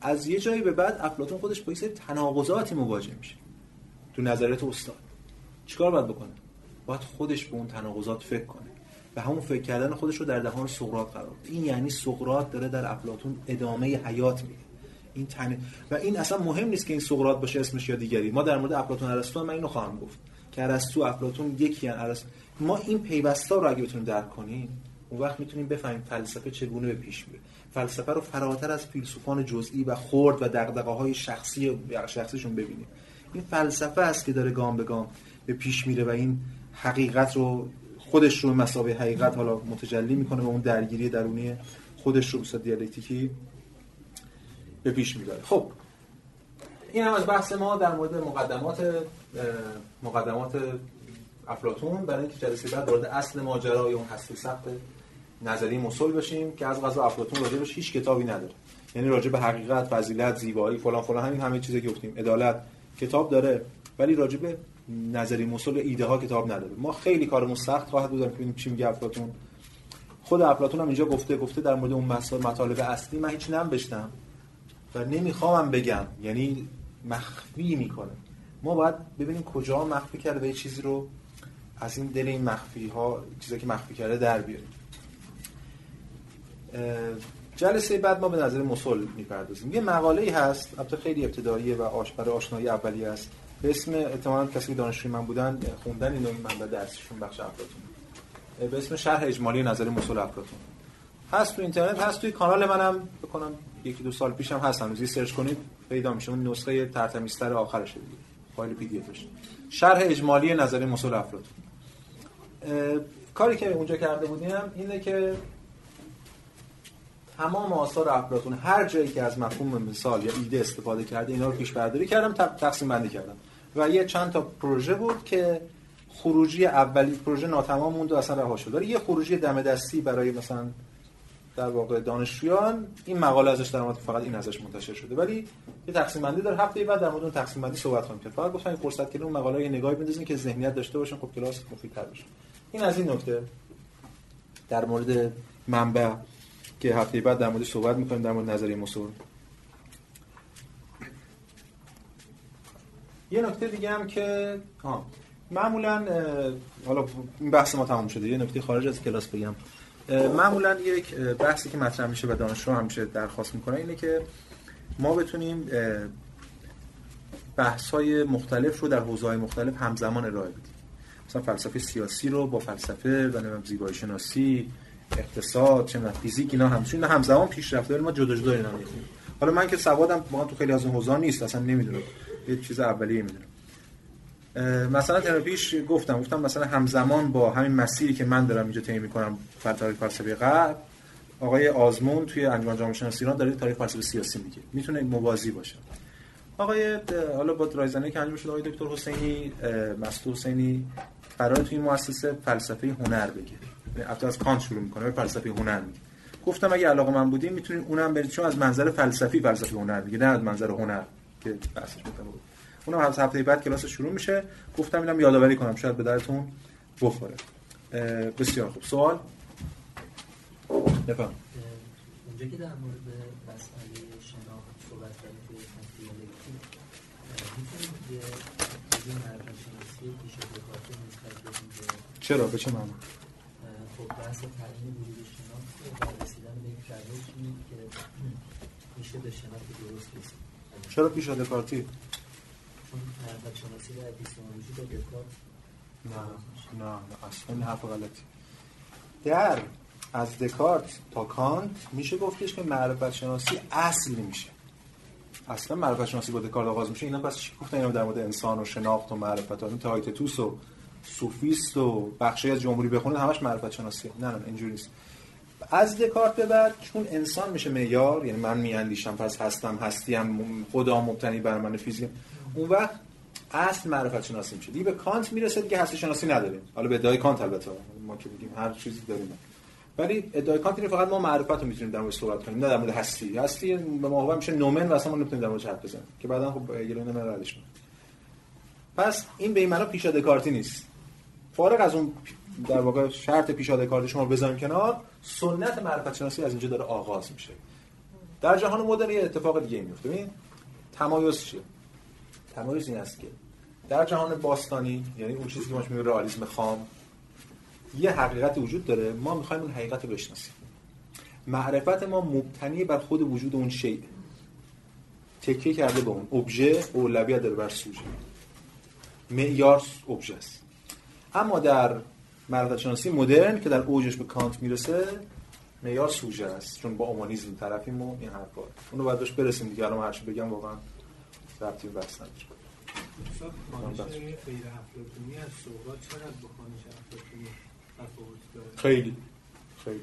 از یه جایی به بعد افلاطون خودش با یه تناقضاتی مواجه میشه تو نظریات استاد. چیکار باید بکنه؟ باید خودش به اون تناقضات فکر کنه و همون فکر کردن خودش رو در دهان سقراط قرار این یعنی سقراط داره در افلاطون ادامه حیات میده. این تن و این اصلا مهم نیست که این سقراط باشه اسمش یا دیگری. ما در مورد افلاطون ارسطو من اینو خواهم گفت. که ارسطو افلاطون یکی ان ما این پیوستا رو اگه بتونیم درک کنیم اون وقت می‌تونیم بفهمیم فلسفه چگونه به پیش میره. فلسفه رو فراتر از فیلسوفان جزئی و خرد و دغدغه‌های شخصی شخصیشون ببینیم. این فلسفه است که داره گام به گام به پیش میره و این حقیقت رو خودش رو مسابقه حقیقت حالا متجلی می‌کنه و اون درگیری درونی خودش رو به دیالکتیکی به پیش می‌بره. خب. این هم از بحث ما در مورد مقدمات مقدمات افلاتون برای اینکه جلسه بعد وارد اصل ماجرا اون هستی سخت نظری مسل بشیم که از غذا افلاطون راجبش هیچ کتابی نداره. یعنی راجع به حقیقت فضیلت زیبایی فلان فلان همین همه چیزی که گفتیم. عدالت کتاب داره ولی راجع به نظری مسل ایده ها کتاب نداره. ما خیلی کارمون سخت خواهد بود که ببینیم چی میگه افلاطون. خود افلاطون هم اینجا گفته گفته در مورد اون مسائل مطالب اصلی من هیچ نمیشتم و نمیخوامم بگم. یعنی مخفی می‌کنه. ما باید ببینیم کجا مخفی کرده به چیزی رو از این دل این مخفی ها چیزی که مخفی کرده در بیاریم. جلسه بعد ما به نظر مسل می‌پردازیم. یه مقاله ای هست البته خیلی ابتداییه و آش برای آشنایی اولیه است. به اسم احتمالاً کسی که دانشجوی من بودن خوندن اینو منبع درسشون بخش افلاطون. به اسم شرح اجمالی نظریه مثل افلاطون. هست تو اینترنت هست توی کانال منم. بکنم یکی دو سال پیشم هست هنوز سرچ کنید. پیدا میشه. اون نسخه ترتمیزتر آخرشه دیگه. فایل پی دی افش شرح اجمالی نظریه مثل افلاطون کاری که اونجا کرده بودیم اینه که تمام آثار افلاطون هر جایی که از مفهوم مثال یا ایده استفاده کرده اینا رو فیش برداری کردم تقسیم بندی کردم. و یه چند تا پروژه بود که خروجی اولی پروژه ناتمام موند و اصلا رها شد. یه خروجی دم دستی برای مثلا در واقع دانشجویان این مقاله ازش در فقط این ازش منتشر شده. ولی یه تقسیم بندی داره. هفته بعد در مورد اون تقسیم بندی صحبت خواهیم کرد فقط گفتم فرصت که اون مقاله یه نگاهی بندازین که ذهنیت داشته باشن خب کلاس مفیدتر بشه. این از این نکته. در مورد منبع که هفته بعد در مورد صحبت می‌کنیم در مورد نظریه مصور یه نکته دیگه هم که ها معمولا حالا این بحث ما تمام شده. یه نکته خارج از کلاس بگم. معمولا یک بحثی که مطرح میشه و دانشجو همیشه درخواست می‌کنه اینه که ما بتونیم بحث های مختلف رو در حوزه های مختلف همزمان ارائه بدیم. مثلا فلسفه سیاسی رو با فلسفه و زیبایی شناسی اقتصاد چه فیزیک اینا همشون همزمان پیش رفته ولی ما جدا جدا اینا می‌خونیم. حالا من که سوادم واقعا تو خیلی از اون حوزه نیست اصلا نمی‌دونم. یه چیز اولیه می‌دونم. مثلا ترم پیش گفتم گفتم مثلا همزمان با همین مسیری که من دارم اینجا طی می‌کنم در تاریخ فلسفه غرب آقای آزمون توی انجمن جامعه شناسی ایران داره تاریخ فلسفه سیاسی میگه. می‌تونه موازی باشه. آقای حالا با رایزنه که انجام شده آقای دکتر حسینی مسعود حسینی قرار توی این مؤسسه فلسفه هنر بگه. البته از کانت شروع می‌کنه به فلسفه هنر میگه. گفتم اگه علاقه من بودیم می‌تونید اونم برید چون از منظر فلسفی فلسفه هنر میگه نه از منظر هنر که بحثش بود اونم از هفته بعد کلاس شروع میشه. گفتم اینم یادآوری کنم شاید به درتون بخوره. بسیار خوب. سوال؟ بفهم اونجا که در مورد مسئله شناخت صحبت کردیم توی تفصیل می‌تونید یه معرفت شناسی پیش چرا؟ به چه معنی؟ بحث تعیین ورود شناخت و رسیدن به یک روشی که میشه به شناخت درست رسید. چرا پیشادکارتی؟ معرفت شناسی و اپیستمولوژی با دکارت. نه نه اصلا حرف غلطی. در از دکارت تا کانت میشه گفتش که معرفت شناسی اصل میشه اصلا معرفت شناسی با دکارت آغاز میشه. اینا پس چی گفتن؟ اینا در مورد انسان و شناخت و معرفت و تایتتوس و سوفیست و بخشی از جمهوری بخونید همش معرفت شناسی نه نه اینجوری نیست. از دکارت به بعد چون انسان میشه معیار یعنی من میاندیشم پس هستم هستیم خدا مبتنی بر من فیزیک. اون وقت اصل معرفت شناسی میشه. دیگه به کانت می‌رسه که هستی شناسی نداریم. حالا به ادعای کانت البته. ما که بگیم هر چیزی داریم. ولی ادعای کانت اینه فقط ما معرفت رو می‌تونیم در مورد صحبت کنیم نه در مورد هستی. هستی به ما میشه نومن و اصلا ما نمی‌تونیم در مورد حرف بزنیم. که بعدا خب گلونه من ردش پس این به این معنا پیش دکارتی نیست. فارغ از اون در واقع شرط پیشاده کارت شما بذاریم کنار سنت معرفت شناسی از اینجا داره آغاز میشه. در جهان مدرن یه اتفاق دیگه میفته ببین تمایز چیه؟ تمایز این است که در جهان باستانی یعنی اون چیزی که ما میگیم رئالیسم خام یه حقیقت وجود داره ما می‌خوایم اون حقیقت رو بشناسیم. معرفت ما مبتنی بر خود وجود اون شیء تکیه کرده به اون. ابژه اولویت داره بر سوژه. معیار ابژه است. اما در معرفت شناسی مدرن که در اوجش به کانت می‌رسه معیار سوژه است. چون با اومانیسم طرفیم و این حرفا. اونو بعدش برسیم دیگه. الان هرچی بگم واقعا ربطی به بحث نداره غیر افلاطونی از سقراط چقدر با خانش افلاطونی تفاوت داره؟ خیلی خیلی.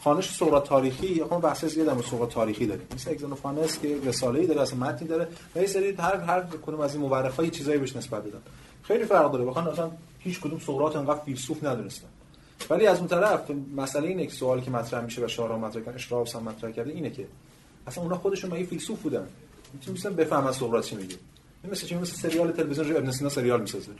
خانش سقراط تاریخی یا خب بحث زیاد هم سقراط تاریخی داره. مثل اگزانوفانس که رساله‌ای داره اصلا متنی داره و یه سری هر هر کدوم از این مورخ‌ها یه چیزایی بهش نسبت دادن خیلی فرق داره. بخوام اصلا هیچ کدوم سقراط انقدر فیلسوف ندونستن. ولی از اون طرف مسئله اینه که سوالی که مطرح میشه و شارا مطرح کردن اشراف هم مطرح کرده اینه که اصلا اونا خودشون مگه فیلسوف بودن؟ می‌تونن بفهمن سقراط چی میگه مثل چی؟ مثل سریال تلویزیون ابن سینا سریال می‌سازه.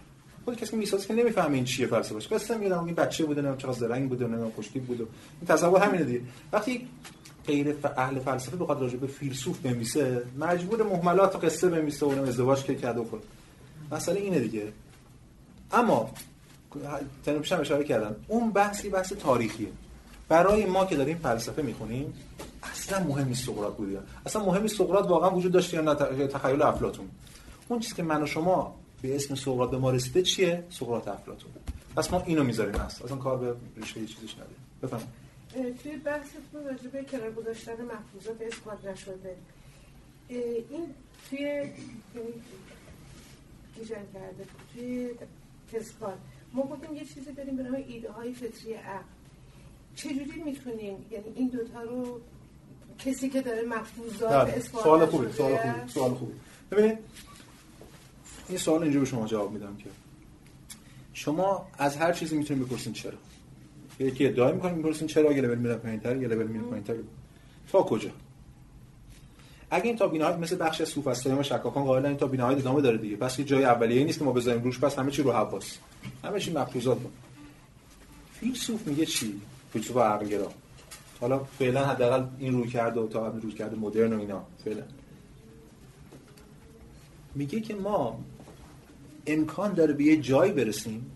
خود کسی که می‌سازه که نمی‌فهمه این چیه فلسفه قصه میگه این بچه بوده نمی‌دونم چقدر زرنگ بوده نمی‌دونم پشتی بوده. این تصور همینه دیگه. وقتی غیر اهل فلسفه بخواد راجع به فیلسوف بنویسه مجبور مهملات و قصه بنویسه و ازدواج که کرده کنه مسئله اینه دیگه. اما تنو پیشم اشاره کردم. اون بحثی بحث تاریخیه. برای ما که داریم فلسفه می‌خونیم اصلا مهم نیست سقراط بود اصلا مهم نیست سقراط واقعا وجود داشت یا نه تخیل افلاطون. اون چیزی که من و شما به اسم سقراط به ما رسیده چیه؟ سقراط افلاطون. پس ما اینو می‌ذاریم هست اصلا کار به ریشه چیزش نداریم. بفهم توی بحثتون راجع به کنار گذاشتن محفوظات اثبات نشده. این توی یعنی گیجن کرده. توی تسکال ما گفتیم یه چیزی داریم به نام ایده های فطری عقل. چجوری می‌تونیم؟ یعنی این دوتا رو کسی که داره مفروضات اثبات سوال خوبی سوال خوبی سوال خوبی. ببینید این سوال اینجا به شما جواب میدم که شما از هر چیزی می‌تونید بپرسین چرا. یکی ادعا می‌کنه می‌پرسین چرا یه لول میره پایینتر یه لول میره پایینتر. تا کجا؟ اگه این تا بینهایت مثل بخش از سوفسطایان و شکاکان قائلن این تا بینهایت ادامه داره دیگه. پس یه جای اولیه نیست که ما بذاریم روش پس همه چی رو حواس. همه چی مفروضات بود. فیلسوف میگه چی؟ فیلسوف عقلگرا. حالا فعلا حداقل این روی کرده و تا روی کرده مدرن و اینا فعلا. میگه که ما امکان داره به یه جایی برسیم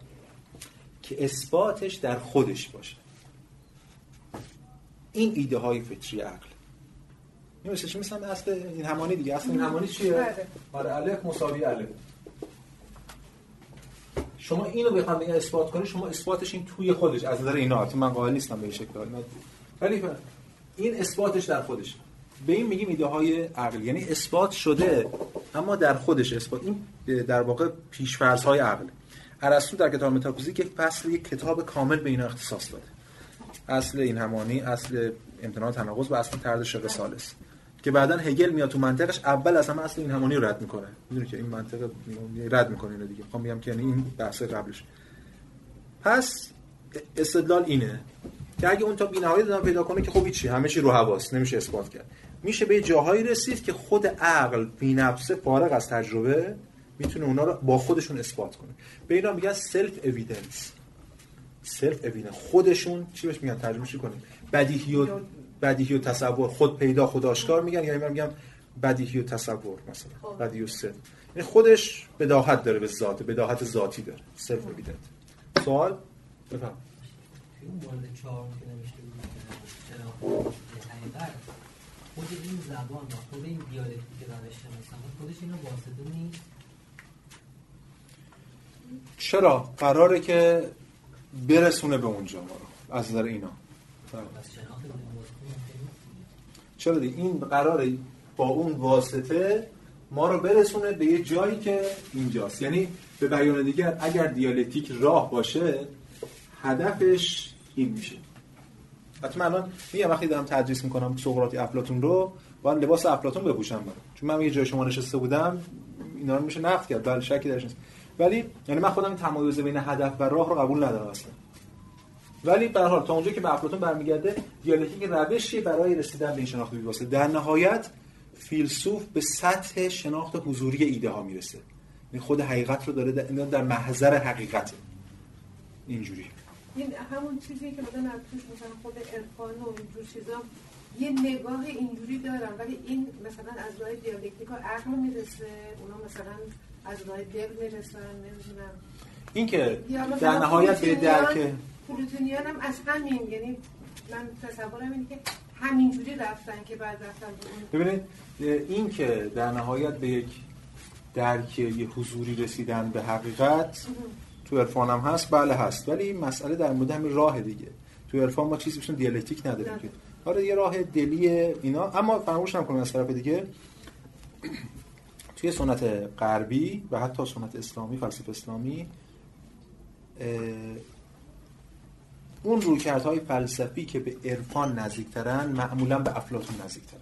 که اثباتش در خودش باشه. این ایده های فطری عقل. این مثل چی؟ مثلا اصل این همانی دیگه. اصل این همانی چیه؟ بله. آره الف مساوی الف. شما اینو بخوام بگم اثبات کنی شما اثباتش این توی خودش از نظر اینا من قائل نیستم به این شکل ولی این اثباتش در خودش. به این میگیم ایده های عقل. یعنی اثبات شده اما در خودش. اثبات این در واقع پیشفرض های عقل. ارسطو در کتاب متافیزیک یک فصل یک کتاب کامل به اینا اختصاص داده. اصل این همانی اصل امتناع تناقض و اصل طرد شق ثالث. که بعدا هگل میاد تو منطقش اول از همه اصل این همانی رد می‌کنه. می‌دونی که این منطق رد می‌کنه اینو دیگه. می‌خوام بگم که یعنی این بحث قبلش. پس استدلال اینه که اگه اون تا بی‌نهایت دادن پیدا کنه که خب چی همه چی رو حواس نمیشه اثبات کرد. میشه به جاهایی رسید که خود عقل بی نفسه فارغ از تجربه می‌تونه اونا رو با خودشون اثبات کنه. به اینا میگن self-evidence self-evidence خودشون چی بهش میگن؟ ترجمهش کنیم؟ بدیهی و بدیهی و تصور خود پیدا خود آشکار میگن. یا من میگم بدیهی و تصور مثلا بدیهی و self یعنی خودش بداهت داره به ذات بداهت ذاتی داره. self-evident سوال؟ بفهم. خود این زبان و خود این دیالکتیک روش شناسان خودش اینو واسطه نیست؟ چرا؟ قراره که برسونه به اونجا ما رو از نظر اینا. از شناخت چرا دیگه این قراره با اون واسطه ما رو برسونه به یه جایی که اینجاست. یعنی به بیان دیگر اگر دیالکتیک راه باشه هدفش این میشه. حتما الان میگم وقتی دارم تدریس می‌کنم سقراطی افلاطون رو باید لباس افلاطون بپوشم برم چون من یه جای شما نشسته بودم اینا رو میشه نقد کرد. بله شکی درش نیست. ولی یعنی من خودم تمایز بین هدف و راه رو قبول ندارم اصلا. ولی به هر حال تا اونجا که به افلاطون برمیگرده دیالکتیک روشی برای رسیدن به این شناخت بیواسطه در نهایت فیلسوف به سطح شناخت حضوری ایده ها می‌رسه. یعنی خود حقیقت رو داره در, در محضر حقیقت. اینجوری. این همون چیزی که مثلا از توش مثلا خود عرفان و اینجور چیزا یه نگاه اینجوری دارن. ولی این مثلا از راه دیالکتیک ها عقل می‌رسه اونا مثلا از راه دل می‌رسن نمی‌دونم. این که در نهایت به درک پلوتونیان هم از همین یعنی من تصورم اینه که همینجوری رفتن که بعد رفتن ببینید این که در نهایت به یک درک یه حضوری رسیدن به حقیقت تو عرفان هم هست بله هست. ولی این مسئله در مورد همین راه دیگه. تو عرفان ما چیزی بسیم دیالکتیک نداریم که. آره یه راه دلی اینا. اما فراموش نکنیم از طرف دیگه توی سنت غربی و حتی سنت اسلامی فلسفه اسلامی اون رویکردهای فلسفی که به عرفان نزدیکترن معمولا به افلاطون نزدیکترن.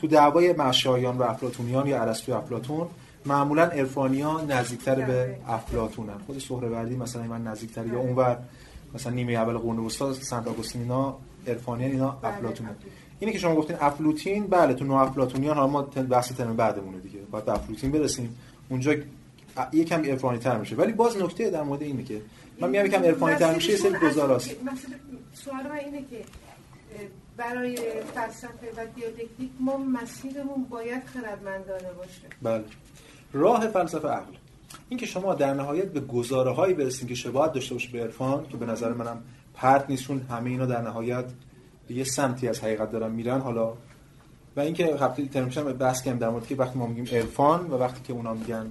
تو دعوای مشایان و افلاطونیان یا ارسطو افلاطون معمولا عرفانیان نزدیکتر به افلاطونن. خود سهروردی مثلا من نزدیکتر یا اونور مثلا نیمه اول قرن وسطا سنت آگوستین اینا عرفانیان اینا افلاطونن. اینه که شما گفتین افلوتین بله تو نو افلاطونیان ها ما بحث ترم بعدمونه دیگه. باید به افلوتین برسیم. اونجا یکم عرفانی تر میشه. ولی باز نکته در مورد اینه که من میگم یکم عرفانی تر میشه یه سری گزاراست سوال من اینه که برای فلسفه و دیالکتیک ما مسیرمون باید خردمندانه باشه. بله. راه فلسفه عقل. این که شما در نهایت به گزاره هایی برسید که شباهت داشته باشه به عرفان که به نظر منم پرت نیستون همه اینا در نهایت به یه سمتی از حقیقت دارن میرن. حالا و اینکه هفته ترمشن بحث کردم در مورد که وقتی ما میگیم عرفان و وقتی که اونا میگن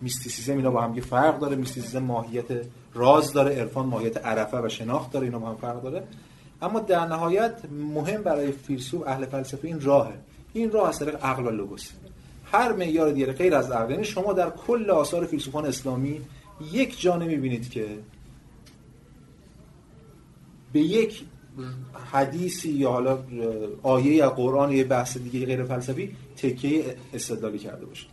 میستیسیزم اینا با هم یه فرق داره. میستیسیزم ماهیت راز داره عرفان ماهیت عرفه و شناخت داره اینا با هم فرق داره. اما در نهایت مهم برای فیلسوف اهل فلسفه این راهه. این راه از عقل و لوگوس. هر معیار دیگه غیر از عقل. یعنی شما در کل آثار فیلسوفان اسلامی یک جا نمی‌بینید که به یک حدیثی یا حالا آیه یا قرآن یا بحث دیگه غیر فلسفی تکیه استدلالی کرده باشه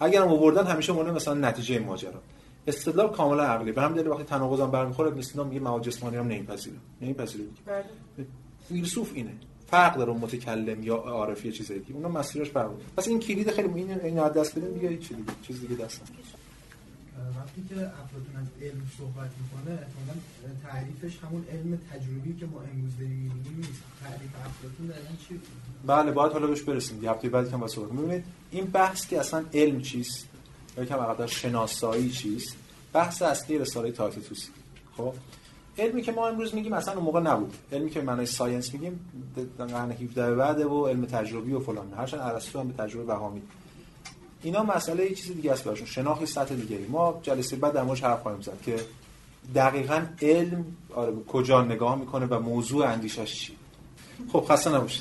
اگر هم آوردن همیشه مونه مثلا نتیجه ماجرا. استدلال کاملا عقلی. به هم دلیل وقتی تناقض هم برمیخوره مثلا میگه مواد جسمانی هم نمیپذیره. نمیپذیره بله. فیلسوف اینه. فرق داره متکلم یا عارفی یا چیزایی دیگه اونها مسیرش فرق داره. پس این کلید خیلی این این دست بدیم دیگه چیز دیگه چیز دیگه دست وقتی که افلاطون از علم صحبت می‌کنه احتمالاً تعریفش همون علم تجربی که ما امروز داریم می‌بینیم نیست. تعریف افلاطون دقیقاً چی بله باید حالا بهش برسیم. دیگه هفته بعدی که با صحبت می‌بینید این بحث که اصلا علم چیست؟ که مقدار شناسایی چیست؟ بحث اصلی رساله تاکتوس خب؟ علمی که ما امروز میگیم اصلا اون موقع نبود. علمی که معنای ساینس میگیم قرن 17 بعده و علم تجربی و فلان. هرچند ارسطو هم به تجربه بهامی اینا مسئله یه چیز دیگه است براشون. شناخت سطح دیگه ما جلسه بعد در موردش حرف خواهیم زد که دقیقا علم آره کجا نگاه می‌کنه و موضوع اندیشش چی خب خسته نباشید.